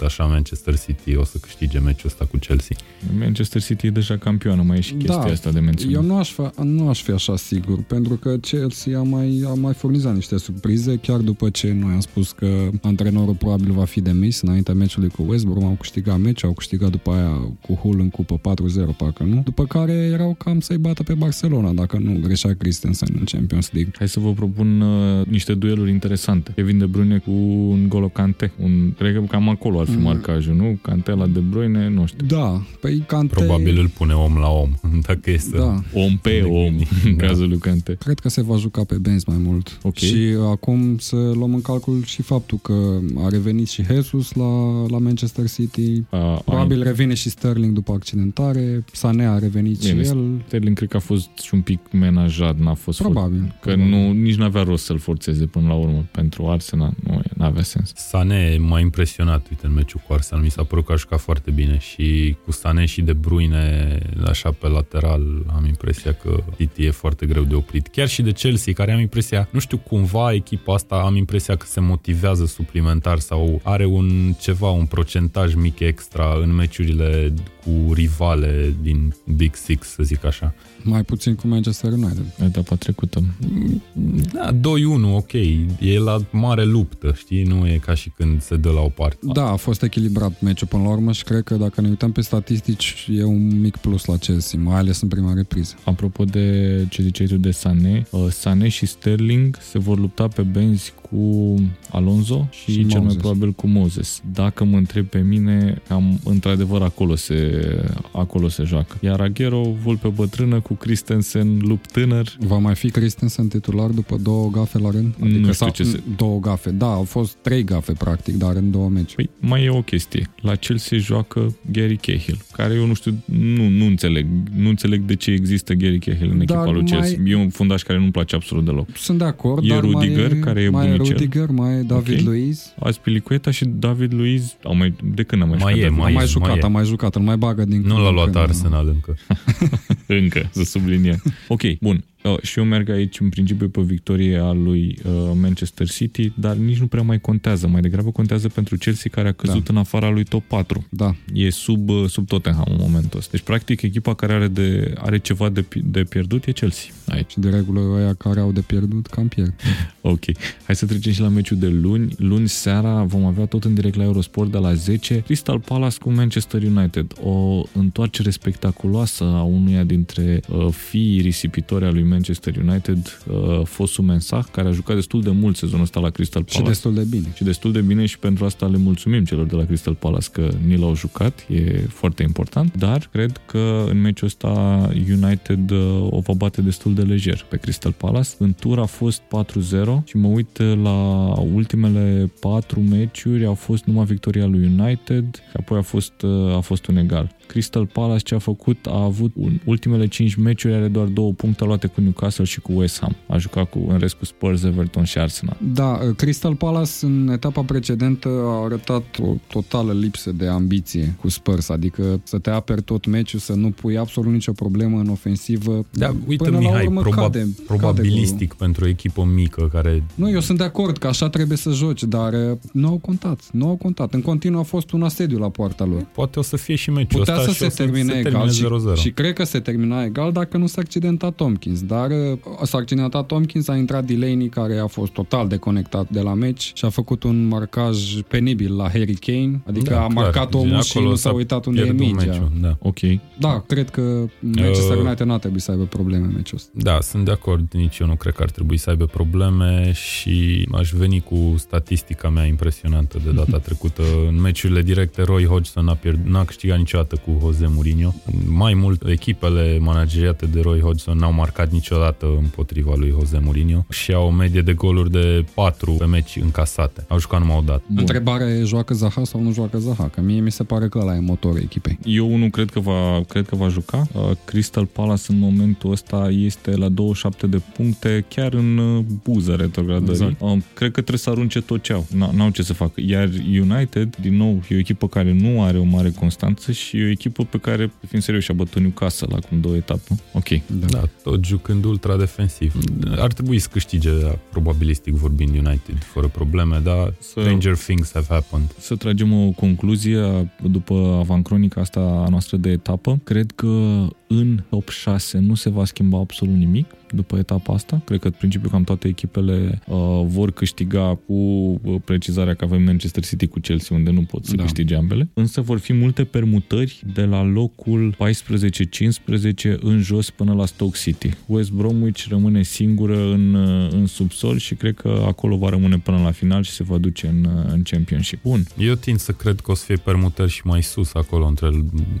70% așa Manchester City, o să câștige meciul ăsta cu Chelsea. Manchester City e deja campioană, mai e și chestia Da. asta de menționat. Eu nu aș, fa- nu aș fi așa sigur, pentru că Chelsea a mai, a mai furnizat niște surprize, chiar după ce noi am spus că antrenorul probabil va fi demis înaintea meciului cu West Brom, au câștigat meci, au câștigat după aia cu Hull în cupă 4-0, parcă nu, după care erau cam să-i bată pe Barcelona, dacă nu greșea Christensen în Champions League. Hai să vă propun uh, niște dueluri interesante. Kevin De Bruyne cu un Golo Kante. Un, cred că cam acolo ar fi Mm. marcajul, nu? Kante la De Bruyne, nu știu. Da, păi Kante... Probabil îl pune om la om, dacă e să... Da, Om pe Ne om, gândim, în da. cazul lui Kante. Cred că se va juca pe benzi mai mult. Ok. Și acum să luăm în calcul și faptul că a revenit și Jesus la, la Manchester City. A, Probabil revine și Sterling după accidentare. Sané a revenit Bine, și el. Sterling cred că a fost și un pic menajat, n-a fost Probabil. Că probabil. nu, nici n-avea rost să-l forțeze până la urmă pentru Arsenal, nu n-avea sens. Sané m-a impresionat, uite, în meciul cu Arsenal. Mi s-a părut că a jucat foarte bine și cu Sané și De Bruyne, așa pe lateral, am impresia că City e foarte greu de oprit. Chiar și de Chelsea, care am impresia, nu știu, cumva echipa asta am impresia că se motivează suplimentar sau are un ceva, un procentaj mic extra în meciurile cu rivale din Big Six, să zic așa. Mai puțin cu Manchester United. Etapa trecută. Da, 2-1, ok, e la mare luptă, știi? Nu e ca și când se dă la o parte. Da, a fost echilibrat meciul până la urmă și cred că dacă ne uităm pe statistici e un mic plus la Chelsea, mai ales în prima repriză. Apropo de ce ziceai tu de Sané, uh, Sané și Sterling se vor lupta pe benzi cu Alonso și, Și cel mai Moses. probabil cu Moses. Dacă mă întreb pe mine, cam într-adevăr acolo se, acolo se joacă. Iar Aguero, vulpe bătrână cu Christensen, lup tânăr, Va mai fi Christensen titular după două gafe la rând? Nu știu sau- ce se- Două gafe, da, au fost trei gafe practic, dar în două meci. Păi mai e o chestie. La Chelsea joacă Gary Cahill, care eu nu știu, nu, nu înțeleg. Nu înțeleg de ce există Gary Cahill în Dar echipa lui mai- Chelsea. E un fundaș care nu-mi place absolut deloc. Sunt de acord, E dar Rudiger, mai e, care e mai e bunicel. Rudiger, mai e David Ok. Luiz. Azpilicueta și David Luiz au mai, de când am mai, Mai jucat e, David Am Mai mai e, jucat, mai e. am mai jucat, îl mai bagă din Nu când l-a în luat când. Arsenal încă. Încă, să subliniem. Ok, bun. Uh, și eu merg aici în principiu pe victorie a lui uh, Manchester City, dar nici nu prea mai contează. Mai degrabă contează pentru Chelsea care a căzut da. în afara lui top 4. Da. E sub, uh, sub Tottenham în momentul ăsta. Deci, practic, echipa care are, de, are ceva de, de pierdut e Chelsea aici. De regulă, aia care au de pierdut, cam pierd. ok. Hai să trecem și la meciul de luni. Luni seara vom avea tot în direct la Eurosport de la 10. Crystal Palace cu Manchester United. O întoarcere spectaculoasă a unuia dintre uh, fiii risipitori a lui Manchester United, uh, Fosu Mensah, care a jucat destul de mult sezonul ăsta la Crystal Palace. Și destul de bine. Și destul de bine și pentru asta le mulțumim celor de la Crystal Palace că ni l-au jucat, e foarte important, dar cred că în meciul ăsta United uh, o va bate destul de lejer pe Crystal Palace. În tur a fost 4-0 și mă uit la ultimele patru meciuri, au fost numai victoria lui United și apoi a fost, uh, a fost un egal. Crystal Palace ce a făcut a avut în ultimele 5 meciuri are doar două puncte luate cu Newcastle și cu West Ham. A jucat cu, în rest cu Spurs, Everton și Arsenal. Da, uh, Crystal Palace în etapa precedentă a arătat o totală lipsă de ambiție cu Spurs, adică să te aperi tot meciul, să nu pui absolut nicio problemă în ofensivă. Da, uite Până Mihai, urmă, proba- cade, probabilistic cade pentru o echipă mică care... Nu, eu sunt de acord că așa trebuie să joci, dar uh, nu au contat, nu au contat. În continuu a fost un asediu la poarta lor. Poate o să fie și meciul Putea să se termine se egal și, și cred că se termina egal dacă nu s-a accidentat Tompkins. Dar uh, s-a accidentat Tompkins, a intrat Delaney care a fost total deconectat de la meci și a făcut un marcaj penibil la Harry Kane, adică da, a clar. marcat omul și nu s-a uitat unde e mingea. Meciul, da. Ok. Da, cred că Manchester uh, United nu ar trebui să aibă probleme în meciul ăsta. Da, sunt de acord. Nici eu nu cred că ar trebui să aibă probleme și aș veni cu statistica mea impresionantă de data trecută. În meciurile directe, Roy Hodgson n-a, pierd- n-a câștigat niciodată cu Jose Mourinho. Mai mult, echipele manageriate de Roy Hodgson n-au marcat niciodată împotriva lui Jose Mourinho și au o medie de goluri de 4 pe meci încasate. Au jucat numai o dată. Bun. Întrebarea e joacă Zaha sau nu joacă Zaha? Că mie mi se pare că ăla e motorul echipei. Eu nu cred că va, cred că va juca. Uh, Crystal Palace în momentul ăsta este la 27 de puncte, chiar în uh, buză retrogradării. Exact. Uh, cred că trebuie să arunce tot ce au. N-au ce să facă. Iar United, din nou, e o echipă care nu are o mare constanță și e o echipă pe care, fiind serios, a bătut Newcastle acum două etape. Ok. Da, da tot jucând ultra defensiv. Ar trebui să câștige, probabilistic vorbind, United, fără probleme, dar să, stranger things have happened. Să tragem o concluzie după avancronica asta a noastră de etapă. Cred că în top 6 nu se va schimba absolut nimic după etapa asta. Cred că, în principiu, cam toate echipele uh, vor câștiga cu uh, precizarea că avem Manchester City cu Chelsea, unde nu pot să da. câștige ambele. Însă vor fi multe permutări de la locul 14-15 în jos până la Stoke City. West Bromwich rămâne singură în, uh, în subsol și cred că acolo va rămâne până la final și se va duce în, uh, în Championship. Bun. Eu tind să cred că o să fie permutări și mai sus acolo, între,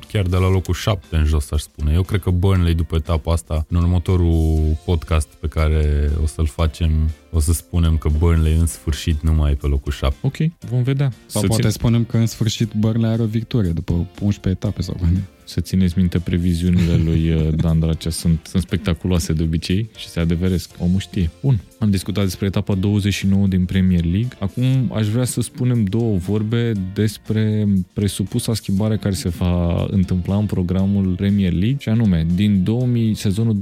chiar de la locul 7 în jos, aș spune. Eu cred că Burnley după etapa asta, în următorul podcast pe care o să-l facem, o să spunem că Burnley în sfârșit nu mai e pe locul 7. Ok, vom vedea. Sau să poate țin... spunem că în sfârșit Burnley are o victorie după 11 etape sau să țineți minte previziunile lui uh, Dan Dracea, sunt, sunt spectaculoase de obicei și se adeveresc. Omul știe. Bun, am discutat despre etapa 29 din Premier League. Acum aș vrea să spunem două vorbe despre presupusa schimbare care se va întâmpla în programul Premier League și anume, din 2000, sezonul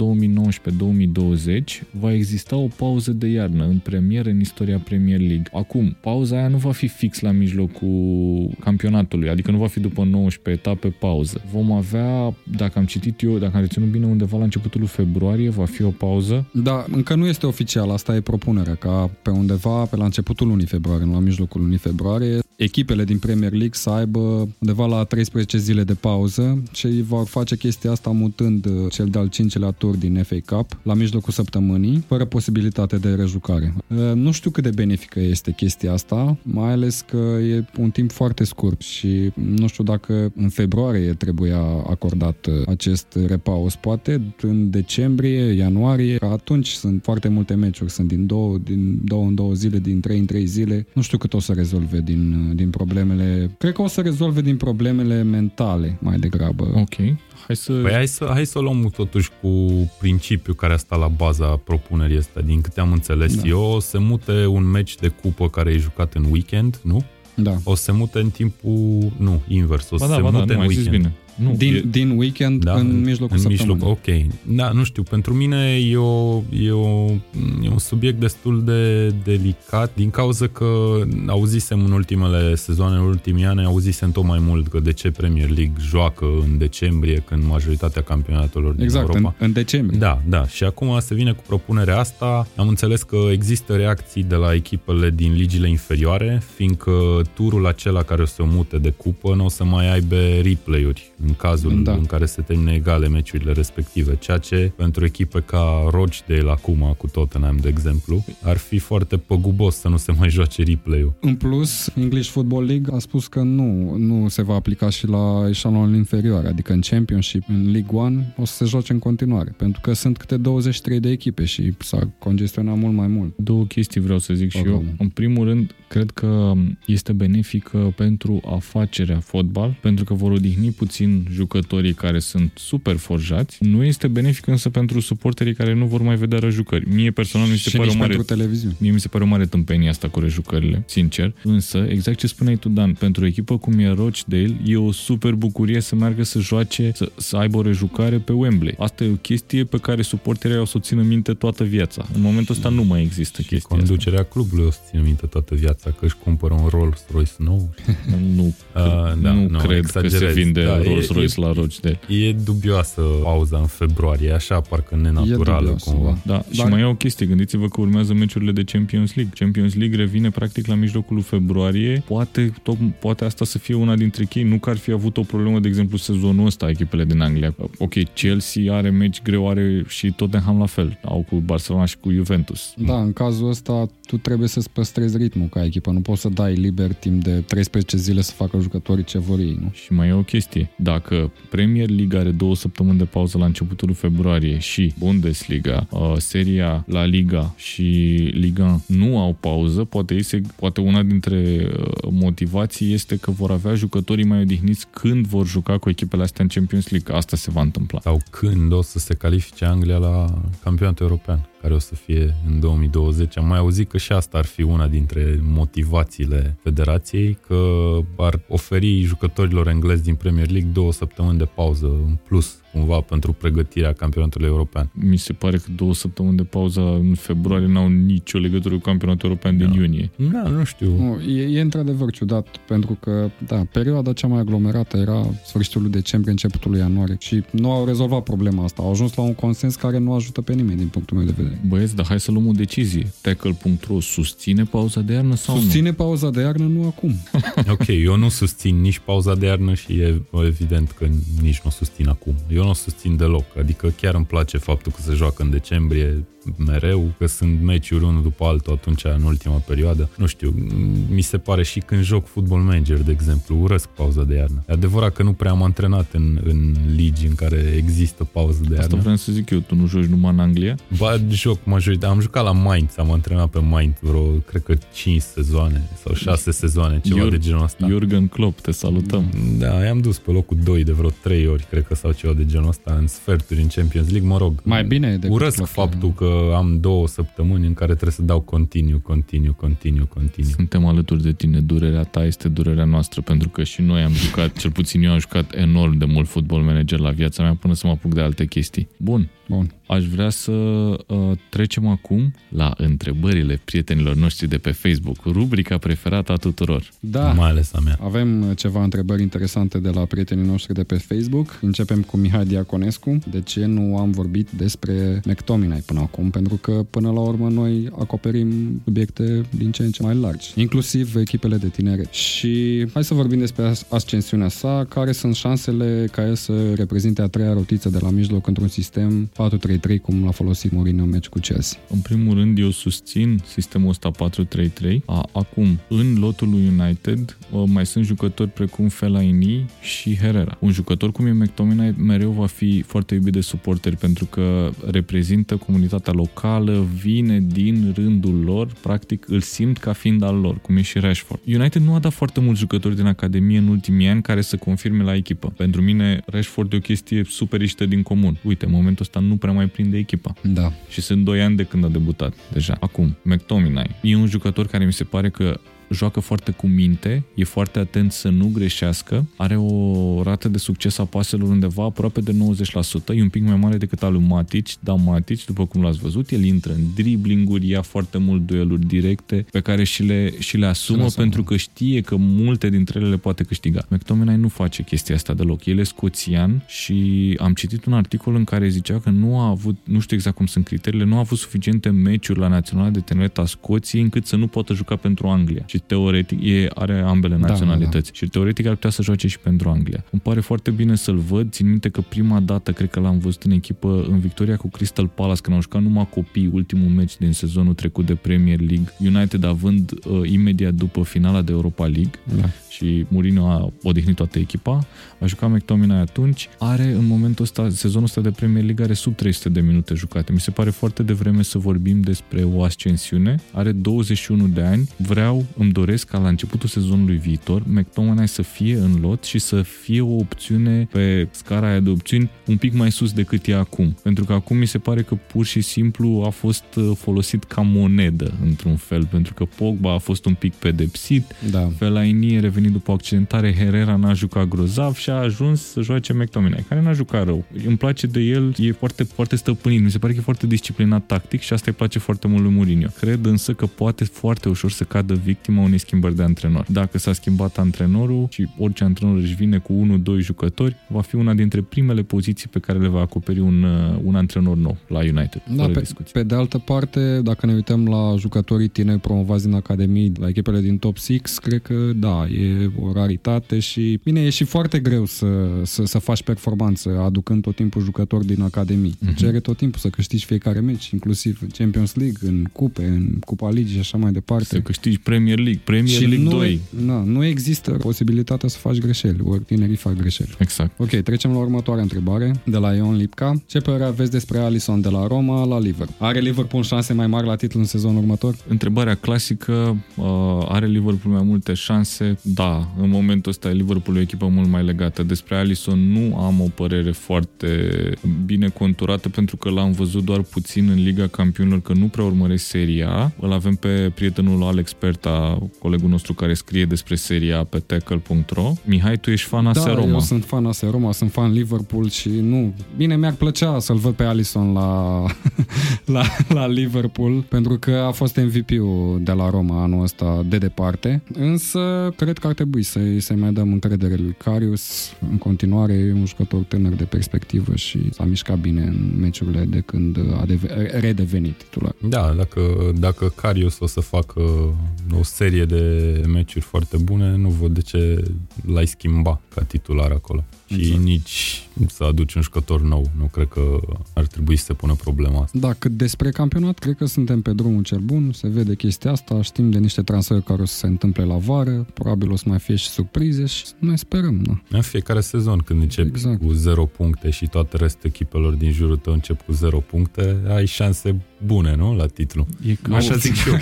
2019-2020 va exista o pauză de iarnă în premieră în istoria Premier League. Acum, pauza aia nu va fi fix la mijlocul campionatului, adică nu va fi după 19 etape pauză. Vom avea, dacă am citit eu, dacă am reținut bine, undeva la începutul lui februarie va fi o pauză. Da, încă nu este oficial, asta e propunerea, ca pe undeva, pe la începutul lunii februarie, la mijlocul lunii februarie, echipele din Premier League să aibă undeva la 13 zile de pauză și vor face chestia asta mutând uh, cel de-al cincilea tur din FA Cup la mijlocul săptămânii, fără posibilitate de rejucare. Uh, nu știu cât de benefică este chestia asta, mai ales că e un timp foarte scurt și nu știu dacă în februarie trebuia acordat uh, acest repaus. Poate în decembrie, ianuarie, atunci sunt foarte multe meciuri, sunt din două, din două în două zile, din trei în trei zile. Nu știu cât o să rezolve din, din problemele... Cred că o să rezolve din problemele mentale mai degrabă. Ok. Hai să... Păi hai să, hai să o luăm totuși cu principiul care a stat la baza propunerii astea. Din câte am înțeles da. eu, se mute un meci de cupă care e jucat în weekend, nu? Da. O să se mute în timpul... Nu, invers. O să ba da, se ba mute da, în weekend. Bine. Nu, din, e, din weekend Da, în mijlocul în săptămânii. mijloc, ok. Da, nu știu, pentru mine e, o, e, o, e un subiect destul de delicat din cauza că auzisem în ultimele sezoane, în ultimii ani, auzisem tot mai mult că de ce Premier League joacă în decembrie când majoritatea campionatelor din Exact, în, Europa. în decembrie. Da, da. Și acum se vine cu propunerea asta. Am înțeles că există reacții de la echipele din ligile inferioare, fiindcă turul acela care o să o mute de cupă nu o să mai aibă replay-uri în cazul Da. în care se termine egale meciurile respective, ceea ce pentru echipe ca Rochdale acum cu Tottenham, de exemplu, ar fi foarte păgubos să nu se mai joace replay-ul. În plus, English Football League a spus că nu, nu se va aplica și la eșalonul inferior, adică în Championship, în League One, o să se joace în continuare, pentru că sunt câte 23 de echipe și s-a congestionat mult mai mult. două chestii vreau să zic și eu. Programul. În primul rând, cred că este benefică pentru afacerea fotbal, pentru că vor odihni puțin jucătorii care sunt super forjați. Nu este benefic însă pentru suporterii care nu vor mai vedea răjucări. Mie personal mi se și pare nici o mare pentru televiziune. Mie mi se pare o mare tâmpenie asta cu rejucările, sincer. Însă, exact ce spuneai tu, Dan, pentru o echipă cum e Rochdale, e o super bucurie să meargă să joace, să, să aibă o rejucare pe Wembley. Asta e o chestie pe care suporterii o să o țină minte toată viața. În momentul ăsta nu mai există chestia asta. Conducerea clubului o să țină minte toată viața că își cumpără un Rolls Royce nou. Nu, Ah, da, nu nu, cred că se exagerez. vinde Da, e- Rolls-Royce la Rochdale. E dubioasă pauza în februarie, așa parcă nenaturală dubios, cumva. da. Da, și Dar- mai e o chestie, gândiți-vă că urmează meciurile de Champions League. Champions League revine practic la mijlocul lui februarie. Poate, tot, poate asta să fie una dintre chei. Nu că ar fi avut o problemă, de exemplu, sezonul ăsta, echipele din Anglia. Ok, Chelsea are meci greu, are și Tottenham la fel. Au cu Barcelona și cu Juventus. Da, în cazul ăsta tu trebuie să-ți păstrezi ritmul ca echipă. Nu poți să dai liber timp de 13 zile să facă jucătorii ce vor ei, nu? Și mai e o chestie. Dacă Premier League are două săptămâni de pauză la începutul lui februarie și Bundesliga, uh, seria La Liga și Liga 1 nu au pauză, poate, ei se, poate una dintre uh, motivații este că vor avea jucătorii mai odihniți când vor juca cu echipele astea în Champions League. Asta se va întâmpla. Sau când o să se califice Anglia la campionatul european, care o să fie în 2020. Am mai auzit că și asta ar fi una dintre motivațiile federației, că ar oferi jucătorilor englezi din Premier League două săptămâni de pauză în plus, cumva, pentru pregătirea campionatului european. Mi se pare că două săptămâni de pauză în februarie n-au nicio legătură cu campionatul european din Da. iunie. Da, nu știu. Nu, e, e într-adevăr ciudat, pentru că, da, perioada cea mai aglomerată era sfârșitul lui decembrie, începutul lui ianuarie și nu au rezolvat problema asta. Au ajuns la un consens care nu ajută pe nimeni, din punctul meu de vedere. Băieți, dar hai să luăm o decizie. Tackle.ro susține pauza de iarnă sau nu? Susține pauza de iarnă, nu acum. Ok, eu nu susțin nici pauza de iarnă și e evident că nici nu o susțin acum. Eu nu o susțin deloc, adică chiar îmi place faptul că se joacă în decembrie mereu, că sunt meciuri unul după altul atunci în ultima perioadă. Nu știu, mi se pare și când joc Football Manager, de exemplu, urăsc pauza de iarnă. E adevărat că nu prea am antrenat în, în ligi în care există pauză de Asta iarnă. vreau să zic eu, tu nu joci numai în Anglia? Ba, joc majoritatea. Am jucat la Mainz, am antrenat pe Mainz vreo, cred că 5 sezoane sau 6 sezoane, ceva Iur- de genul ăsta. Jurgen Klopp, te salutăm. Da, i-am dus pe locul 2 de vreo 3 ori, cred că sau ceva de genul ăsta, în sferturi în Champions League, mă rog. Mai bine decât Urăsc Klopp, faptul că am două săptămâni în care trebuie să dau continuu, continuu, continuu, continuu. Suntem alături de tine, durerea ta este durerea noastră, pentru că și noi am jucat, cel puțin eu am jucat enorm de mult football manager la viața mea până să mă apuc de alte chestii. Bun, Bun. aș vrea să uh, trecem acum la întrebările prietenilor noștri de pe Facebook, rubrica preferată a tuturor. Da. Mai ales a mea. Avem uh, ceva întrebări interesante de la prietenii noștri de pe Facebook. Începem cu Mihai Diaconescu. De ce nu am vorbit despre McTominay până acum? Pentru că, până la urmă, noi acoperim subiecte din ce în ce mai largi, inclusiv echipele de tineret. Și hai să vorbim despre as- ascensiunea sa, care sunt șansele ca el să reprezinte a treia rotiță de la mijloc într-un sistem 4-3-3, cum l-a folosit Mourinho în meci cu Chelsea. În primul rând, eu susțin sistemul ăsta 4-3-3. A, acum, în lotul lui United, uh, mai sunt jucători precum Fellaini și Herrera. Un jucător cum e McTominay mereu va fi foarte iubit de suporteri pentru că reprezintă comunitatea locală, vine din rândul lor, practic îl simt ca fiind al lor, cum e și Rashford. United nu a dat foarte mulți jucători din Academie în ultimii ani care să confirme la echipă. Pentru mine, Rashford e o chestie superiștă din comun. Uite, în momentul ăsta nu prea mai prinde echipa. Da. Și sunt 2 ani de când a debutat deja. Acum, McTominay e un jucător care mi se pare că joacă foarte cu minte, e foarte atent să nu greșească, are o rată de succes a paselor undeva aproape de 90%, e un pic mai mare decât al lui Matic, dar Matic, după cum l-ați văzut, el intră în driblinguri, ia foarte mult dueluri directe pe care și le, și le asumă asumă. pentru că știe că multe dintre ele le poate câștiga. McTominay nu face chestia asta deloc. El e scoțian și am citit un articol în care zicea că nu a avut, nu știu exact cum sunt criteriile, nu a avut suficiente meciuri la Naționala de Tineret a Scoției încât să nu poată juca pentru Anglia. Și teoretic e, are ambele Da, naționalități. Și teoretic ar putea să joace și pentru Anglia. Îmi pare foarte bine să-l văd. Țin minte că prima dată cred că l-am văzut în echipă în victoria cu Crystal Palace când au jucat numai copii ultimul meci din sezonul trecut de Premier League. United având uh, imediat după finala de Europa League Da. și Mourinho a odihnit toată echipa, a jucat McTominay atunci, are în momentul ăsta, sezonul ăsta de Premier League are sub 300 de minute jucate. Mi se pare foarte devreme să vorbim despre o ascensiune. Are 21 de ani. Vreau, îmi doresc ca la începutul sezonului viitor McTominay să fie în lot și să fie o opțiune pe scara aia de opțiuni un pic mai sus decât e acum. Pentru că acum mi se pare că pur și simplu a fost uh, folosit ca monedă într-un fel, pentru că Pogba a fost un pic pedepsit, Da. Fellaini e revenit după o accidentare, Herrera n-a jucat grozav și a ajuns să joace McTominay, care n-a jucat rău. Îmi place de el, e foarte, foarte stăpânit, mi se pare că e foarte disciplinat tactic și asta îi place foarte mult lui Mourinho. Cred însă că poate foarte ușor să cadă victima unei schimbări de antrenor. Dacă s-a schimbat antrenorul și orice antrenor își vine cu 1-2 jucători, va fi una dintre primele poziții pe care le va acoperi un, uh, un antrenor nou la United. Da, fără pe, discuție. pe de altă parte, dacă ne uităm la jucătorii tineri promovați din Academii, la echipele din top 6, cred că da, e o raritate și, bine, e și foarte greu să, să, să faci performanță aducând tot timpul jucători din Academii. Mhm. Uh-huh. Cere tot timpul să câștigi fiecare meci, inclusiv în Champions League, în cupe, în Cupa Ligii și așa mai departe. Să câștigi Premier League, Premier și League nu, 2. Na, nu există posibilitatea să faci greșeli, ori tinerii fac greșeli. Exact. Ok, trecem la următoarea întrebare de la Ion Lipca. Ce părere aveți despre Alisson de la Roma la Liverpool? Are Liverpool șanse mai mari la titlu în sezonul următor? Întrebarea clasică, uh, are Liverpool mai multe șanse? Da, în momentul ăsta Liverpool e o echipă mult mai legată. Despre Alisson nu am o părere foarte bine conturată pentru că l-am văzut doar puțin în Liga Campionilor, că nu prea urmăresc Seria A. Îl avem pe prietenul Alex Perta, colegul nostru care scrie despre Seria A pe tackle.ro. Mihai, tu ești fan AS da, Roma. eu sunt fan AS Roma, sunt fan Liverpool și nu... Bine, mi-ar plăcea să-l văd pe Alisson la, la, la Liverpool, pentru că a fost MVP-ul de la Roma anul ăsta de departe, însă cred că ar trebui să-i, să mai dăm încredere lui Carius. În continuare e un jucător tânăr de perspectivă și s-a mișcat bine în meciurile de când a deve- redevenit titular. Da, dacă, dacă Carius o să facă o serie de meciuri foarte bune, nu văd de ce l-ai schimba ca titular acolo. Și Exact. nici să aduci un jucător nou. Nu cred că ar trebui să se pună problema asta. Da, cât despre campionat, cred că suntem pe drumul cel bun, se vede chestia asta, știm de niște transferuri care o să se întâmple la vară, probabil o să mai fie și surprize și noi sperăm, da. În fiecare sezon, când începi Exact. cu 0 puncte și toate restul echipelor din jurul tău încep cu 0 puncte, ai șanse bune, nu? La titlu. E ca Așa o- zic și eu.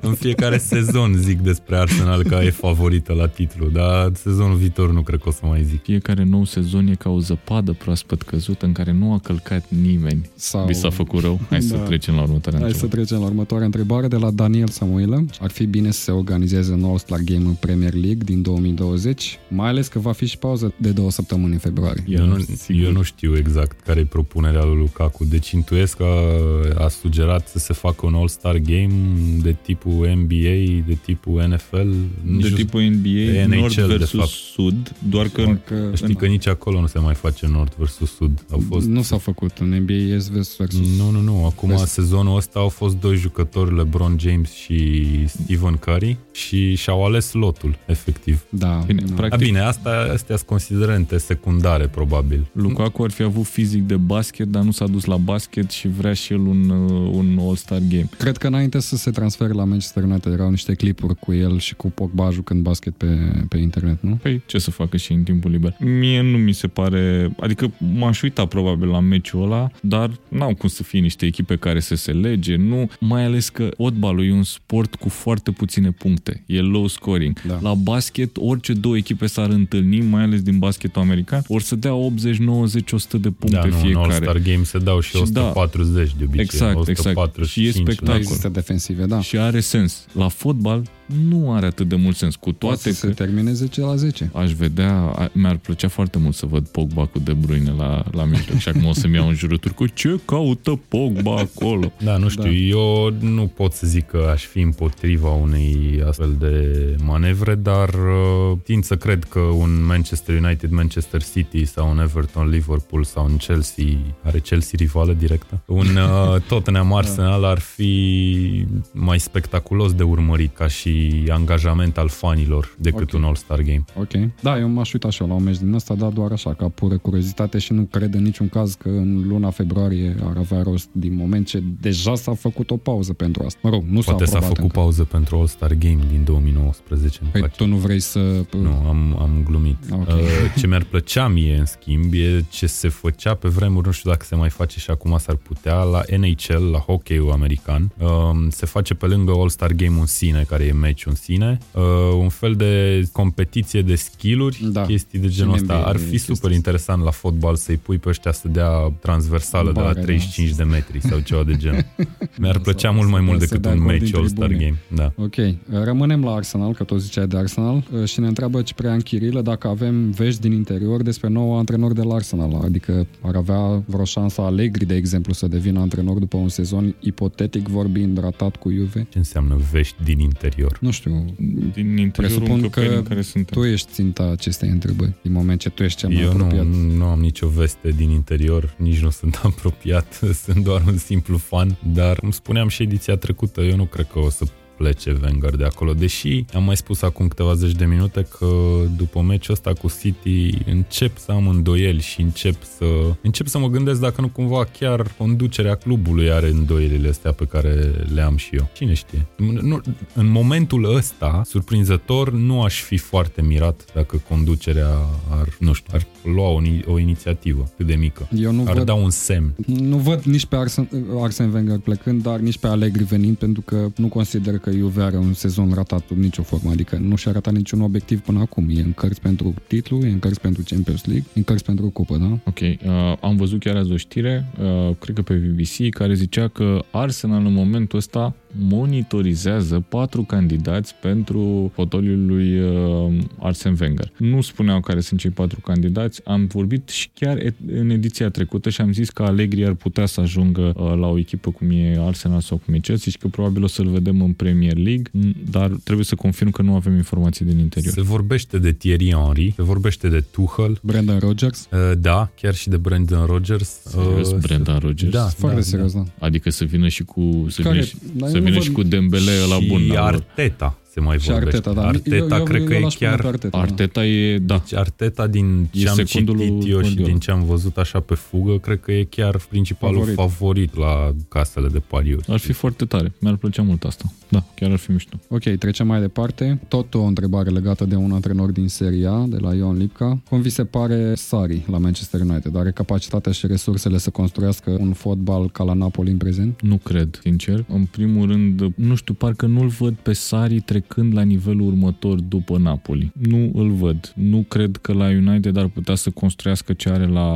În fiecare sezon zic despre Arsenal că e favorită la titlu, dar sezonul viitor nu cred că o să mai zic. Fiecare nou sezon e ca o zăpadă proaspăt căzută în care nu a călcat nimeni. Sau... Vi s-a făcut rău? Hai să Da. trecem la următoarea Hai să întrebare. trecem la următoarea întrebare de la Daniel Samuilă. Ar fi bine să se organizeze un All-Star Game în Premier League din 2020, mai ales că va fi și pauză de două săptămâni în februarie. Ia, Eu nu, sigur. eu nu știu exact care e propunerea lui Lukaku, deci intuiesc că a sugerat să se facă un All-Star Game de tipul NBA, de tipul NFL. nici De nu- tipul NBA, NHL, Nord de versus fapt. Sud, doar că Doar că Știi că nici acolo nu se mai face Nord versus Sud. Au fost... nu s-a făcut în NBA Est versus... Nu, nu, nu. Acum, Vest. sezonul ăsta au fost doi jucători, LeBron James și Stephen Curry, și și-au ales lotul, efectiv. Da, Bine, da. practic- A, bine, asta, astea sunt considerente secundare, probabil. Lukaku ar fi avut fizic de basket, dar nu s-a dus la basket și vrea și el un, uh, un All-Star Game. Cred că înainte să se transfere la Manchester United erau niște clipuri cu el și cu Pogba jucând basket pe, pe internet, nu? Păi ce să facă și în timpul liber? Mie nu mi se pare... Adică m-aș uita probabil la meciul ăla, dar n-au cum să fie niște echipe care să se lege, nu? Mai ales că fotbalul e un sport cu foarte puține puncte. E low scoring. Da. La basket, orice două echipe s-ar întâlni, mai ales din basketul american, or să dea 80, 90, 100 de puncte da, nu, în fiecare. All-Star Game se dau și, Și 140 de obicei. Exact, exact. 145 Și e la- spectacol. Există defensive, da. Și are sens. La fotbal nu are atât de mult sens. Cu Poate toate să că se termine 10 la 10. aș vedea, a- mi-ar plăcea foarte mult să văd Pogba cu De Bruyne la, la mijloc și acum o să-mi iau în jurături cu ce caută Pogba acolo. Da, nu știu, Da. da. eu nu pot să zic că aș fi împotriva unei astfel de manevre, dar uh, tind să cred că un Manchester United, Manchester City sau un Everton, Liverpool sau un Chelsea, are Chelsea rivală directă, un uh, Tottenham Arsenal ar fi mai spectaculos de urmărit ca și angajament al fanilor decât Ok. un All-Star Game. Ok. Da, eu m-aș uita și eu la un meci din ăsta, dar doar așa, ca pură curiozitate și nu cred în niciun caz că în luna februarie ar avea rost din moment ce deja s-a făcut o pauză pentru asta. Mă rog, nu s-a Poate s-a aprobat făcut încă. pauză pentru All-Star Game din 2019. îmi Păi place. tu nu vrei să... Nu, am, am glumit. Ok. Uh, Ce mi-ar plăcea mie, în schimb, e ce se făcea pe vremuri, nu știu dacă se mai face și acum s-ar putea, la NHL, la hockey-ul american. Um, Se face pe lângă All-Star Game în sine, care e meci în sine, uh, un fel de competiție de skill-uri, Da. chestii de Și genul în ăsta. NBA Ar e fi chestia super interesant la fotbal să-i pui pe ăștia să dea transversală de la Bare, da. 35 de metri sau ceva de genul. Mi-ar Da, plăcea să- mult mai să mult dea- să decât dea un gol meci din All-Star tribune. Game. Da. Ok, rămânem la Arsenal, că tot ziceai de Arsenal, și ne întreabă Ciprian Chirilă dacă avem vești din interior despre nou antrenor de la Arsenal, adică ar avea vreo șansă Allegri, de exemplu, să devină antrenor după un sezon, ipotetic vorbind, ratat cu Juve. Ce înseamnă vești din interior? Nu știu, Din interiorul presupun încăperii că în care suntem. tu ești ținta acestei întrebări, din moment ce tu ești cel mai Eu apropiat. nu, nu am nicio veste din interior, nici nu sunt apropiat, sunt doar un simplu fan, dar cum spuneam și ediția trecută, eu nu cred că o să plece Wenger de acolo, deși am mai spus acum câteva zeci de minute că după meciul ăsta cu City încep să am îndoieli și încep să încep să mă gândesc dacă nu cumva chiar conducerea clubului are îndoielile astea pe care le am și eu. Cine știe? Nu, în momentul ăsta, surprinzător, nu aș fi foarte mirat dacă conducerea ar, nu știu, ar lua o, ni- o inițiativă cât de mică. Eu nu Ar văd, da un semn. nu văd nici pe Arsen, Arsene Wenger plecând, dar nici pe Allegri venind, pentru că nu consider că Juve are un sezon ratat sub nicio formă, adică nu și-a ratat niciun obiectiv până acum. E în cărți pentru titlu, e în cărți pentru Champions League, e în cărți pentru cupă, da? Ok, uh, am văzut chiar azi o știre, uh, cred că pe BBC, care zicea că Arsenal în momentul ăsta monitorizează patru candidați pentru fotoliul lui uh, Arsene Wenger. Nu spuneau care sunt cei patru candidați, am vorbit și chiar et- în ediția trecută și am zis că Allegri ar putea să ajungă uh, la o echipă cum e Arsenal sau cum e Chelsea și că probabil o să-l vedem în Premier League, m, dar trebuie să confirm că nu avem informații din interior. Se vorbește de Thierry Henry, se vorbește de Tuchel, Brandon Rodgers? uh, da, chiar și de Brandon Rodgers. Serios, Uh, Brendan Rodgers? Da, Foarte da, serios, da. Adică să vină și cu să Care? vină, și, Dar să eu nu vină văd- și cu Dembele la și bun. la lor. Arteta se mai Și vorbește. Arteta, da. Arteta eu, eu, cred eu că e l-aș pune chiar pe Arteta, da. Arteta e, da, Deci Arteta, din E ce am secundul lui citit eu și Guardiola. din ce am văzut așa pe fugă, cred că e chiar principalul Favorit. favorit, favorit la casele de pariuri. ar fi foarte tare. Mi-ar plăcea mult asta. Da, chiar ar fi mișto. Ok, trecem mai departe. Tot o întrebare legată de un antrenor din Serie A, de la Ion Lipca. Cum vi se pare Sari la Manchester United? Are capacitatea și resursele să construiască un fotbal ca la Napoli în prezent? Nu cred, sincer. În primul rând, nu știu, parcă nu-l văd pe Sari trecând la nivelul următor după Napoli. Nu îl văd. Nu cred că la United ar putea să construiască ce are la,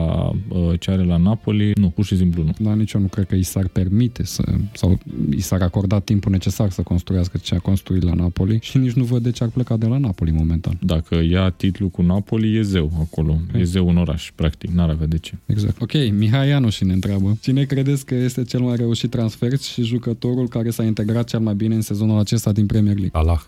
uh, ce are la Napoli. Nu, pur și simplu nu. Dar nici eu nu cred că i s-ar permite să, sau i s-ar acorda timpul necesar să construiască ce a construit la Napoli și nici nu văd de ce ar pleca de la Napoli momentan. Dacă ia titlul cu Napoli, e zeu acolo. E zeu în oraș, practic. N-ar avea de ce. Exact. Ok, Mihai Ianoși ne întreabă. Cine credeți că este cel mai reușit transfer și jucătorul care s-a integrat cel mai bine în sezonul acesta din Premier League? Salah.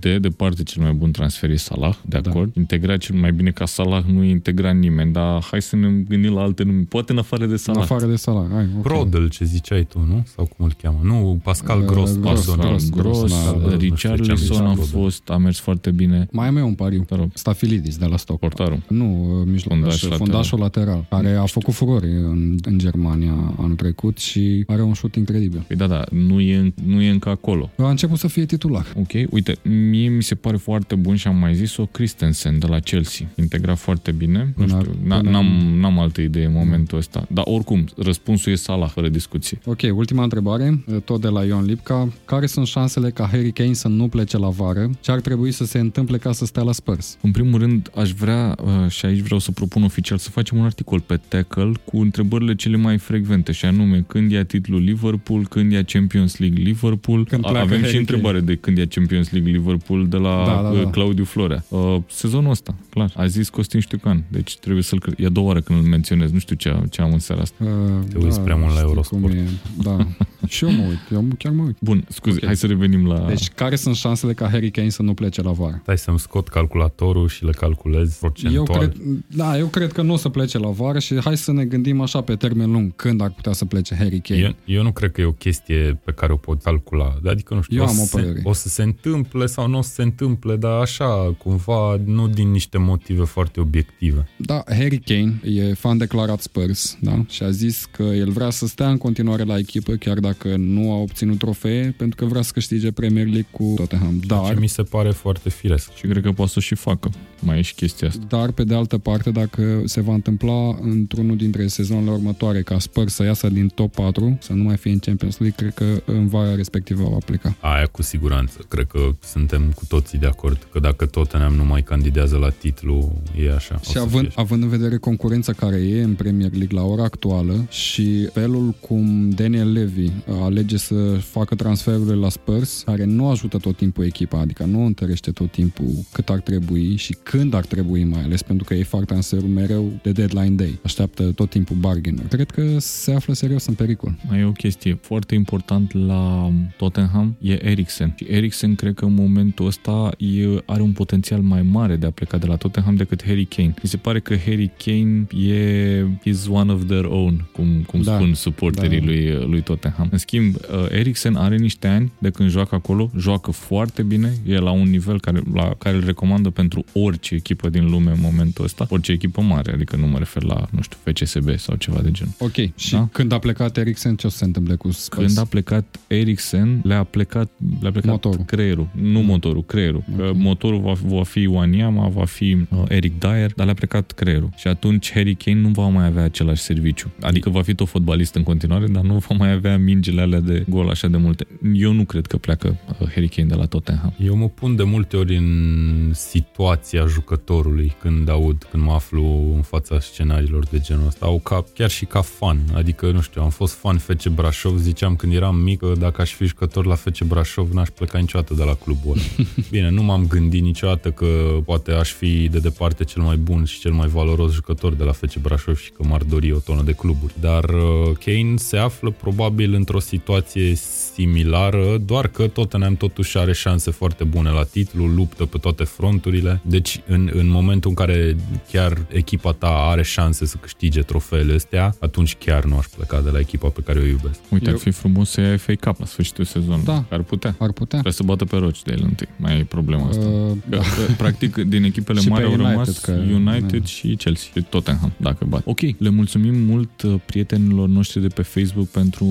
De departe cel mai bun transfer e Salah, de Da. acord. Integrat cel mai bine ca Salah nu e integrat nimeni, dar hai să ne gândim la alte nume. Poate în afară de În Salah. afară de salar. Hai, okay. Brodel, ce ziceai tu, nu? Sau cum îl cheamă? Nu, Pascal Uh, Gros, Gross, pardon. Gross, Gros, Gross, da, da, nu știu ce Richarlison am a zis, fost, a mers foarte bine. Mai am eu un pariu. Te rog. Stafilidis de la Stock. Portarul. Nu, mijloc, Fundaș fundaș, lateral. fundașul lateral, care a făcut furori în, în Germania anul trecut și are un șut incredibil. Păi da, da, nu e, nu e încă acolo. A început să fie titular. Ok, uite, mie mi se pare foarte bun și am mai zis-o Christensen de la Chelsea. Integra foarte bine. Nu Până- știu, n- până- n-am, n-am altă idee în momentul ăsta. Dar oricum, răspunsul e Salah, fără discuție. Ok, ultima întrebare, tot de la Ion Lipca. Care sunt șansele ca Harry Kane să nu plece la vară? Ce ar trebui să se întâmple ca să stea la Spurs? În primul rând, aș vrea, uh, și aici vreau să propun oficial, să facem un articol pe Tackle cu întrebările cele mai frecvente, și anume când ia titlul Liverpool, când ia Champions League Liverpool. Când A- pleacă Avem Harry și întrebare de când ia Champions Champions League Liverpool de la Da, da, da. Claudiu Florea. Uh, sezonul ăsta, clar. A zis Costin Știucan. Deci trebuie să-l... cre- E a doua oară când îl menționez. Nu știu ce, ce am în seara asta. Uh, Te uiți prea mult la știi Eurosport. cum e. Da. și eu mă uit. Eu chiar mă uit. Bun, scuze, Ok. hai să revenim la... Deci, care sunt șansele ca Harry Kane să nu plece la vară? Stai să-mi scot calculatorul și le calculez Eu procentual. cred, da, eu cred că nu o să plece la vară și hai să ne gândim așa pe termen lung când ar putea să plece Harry Kane. Eu, eu nu cred că e o chestie pe care o pot calcula. Adică, nu știu, Eu o, am să o se, părere. o să se întâmple sau nu o să se întâmple, dar așa, cumva, nu din niște motive foarte obiective. Da, Harry Kane e fan declarat Spurs, da? Și a zis că el vrea să stea în continuare la echipă, chiar dacă nu a obținut trofee, pentru că vrea să câștige Premier League cu Tottenham. Ce Dar, mi se pare foarte firesc. Și cred că poate să o și facă. Mai e și chestia asta. dar, pe de altă parte, dacă se va întâmpla într-unul dintre sezonele următoare ca Spurs să iasă din top 4, să nu mai fie în Champions League, cred că în vara respectivă va pleca. Aia cu siguranță. Cred că suntem cu toții de acord că dacă Tottenham nu mai candidează la titlu, e așa. o Și să având, fie așa. având în vedere concurența care e în Premier League la ora actuală și felul cum Daniel Levy alege să facă transferurile la Spurs, care nu ajută tot timpul echipa, adică nu o întărește tot timpul cât ar trebui și când ar trebui mai ales, pentru că ei fac transferul mereu de deadline day. Așteaptă tot timpul bargain Cred că se află serios în pericol. Mai e o chestie foarte important la Tottenham, e Eriksen. Și Eriksen cred că în momentul ăsta e, are un potențial mai mare de a pleca de la Tottenham decât Harry Kane. Mi se pare că Harry Kane e is one of their own, cum, cum Da. spun suporterii Da. lui, lui Tottenham. În schimb, uh, Eriksen are niște ani de când joacă acolo, joacă foarte bine, e la un nivel care, la care îl recomandă pentru orice echipă din lume în momentul ăsta, orice echipă mare, adică nu mă refer la, nu știu, FCSB sau ceva de genul. Ok, și Da. când a plecat Eriksen, ce o să se întâmple cu Spurs? Când a plecat Eriksen, le-a plecat, le-a plecat Motorul. creierul. Nu motorul, creierul. Că Ok. motorul va, va fi Wanyama, va fi uh, Eric Dyer, dar le-a plecat creierul. Și atunci Harry Kane nu va mai avea același serviciu. Adică va fi tot fotbalist în continuare, dar nu va mai avea mingile alea de gol așa de multe. Eu nu cred că pleacă uh, Harry Kane de la Tottenham. Eu mă pun de multe ori în situația jucătorului când aud, când mă aflu în fața scenariilor de genul ăsta, au ca, chiar și ca fan. Adică, nu știu, am fost fan FC Brașov, ziceam când eram mic că dacă aș fi jucător la FC Brașov, n-aș pleca niciodată de la clubul ăla. Bine, nu m-am gândit niciodată că poate aș fi de departe cel mai bun și cel mai valoros jucător de la FC Brașov și că m-ar dori o tonă de cluburi. Dar uh, Kane se află probabil într-o situație similară, doar că Tottenham totuși are șanse foarte bune la titlu, luptă pe toate fronturile. Deci în, în momentul în care chiar echipa ta are șanse să câștige trofeele astea, atunci chiar nu aș pleca de la echipa pe care o iubesc. Uite, Eu- ar fi frumos să ia FA Cup la sfârșitul sezonului. Da. Ar putea. Ar putea. Trebuie să bată pe roci de el întâi. Mai e problema asta. Uh, Că, că, practic, din echipele Și mari pe au United, rămas că- United da. și Chelsea și Tottenham, dacă bat. Ok, le mulțumim mult uh, prietenilor noștri de pe Facebook pentru,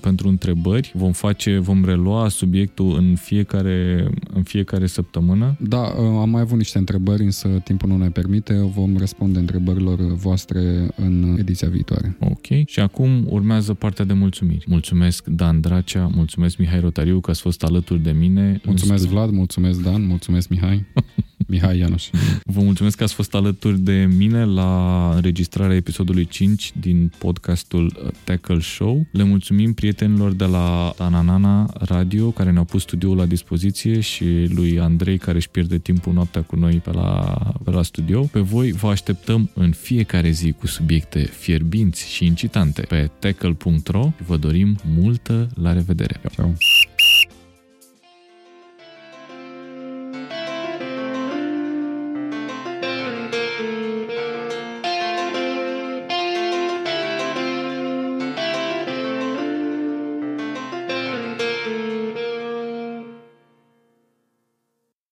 pentru întrebări. Vom face, vom relua subiectul în fiecare, în fiecare săptămână. Da, am mai avut niște întrebări, însă timpul nu ne permite. Vom răspunde întrebărilor voastre în ediția viitoare. Ok. Și acum urmează partea de mulțumiri. Mulțumesc Dan Dracea, mulțumesc Mihai Rotariu că ați fost alături de mine. În Mulțumesc studio. Vlad, mulțumesc Dan, mulțumesc Mihai. Mihai Ianoș. Vă mulțumesc că ați fost alături de mine la înregistrarea episodului 5 din podcastul uh, Tackle Show. Le mulțumim prietenilor de la Tananana Radio care ne-au pus studioul la dispoziție și lui Andrei care își pierde timpul noaptea cu noi pe la, pe la studio. Pe voi vă așteptăm în fiecare zi cu subiecte fierbinți și incitante pe tackle.ro și vă dorim multă la revedere. Ciao.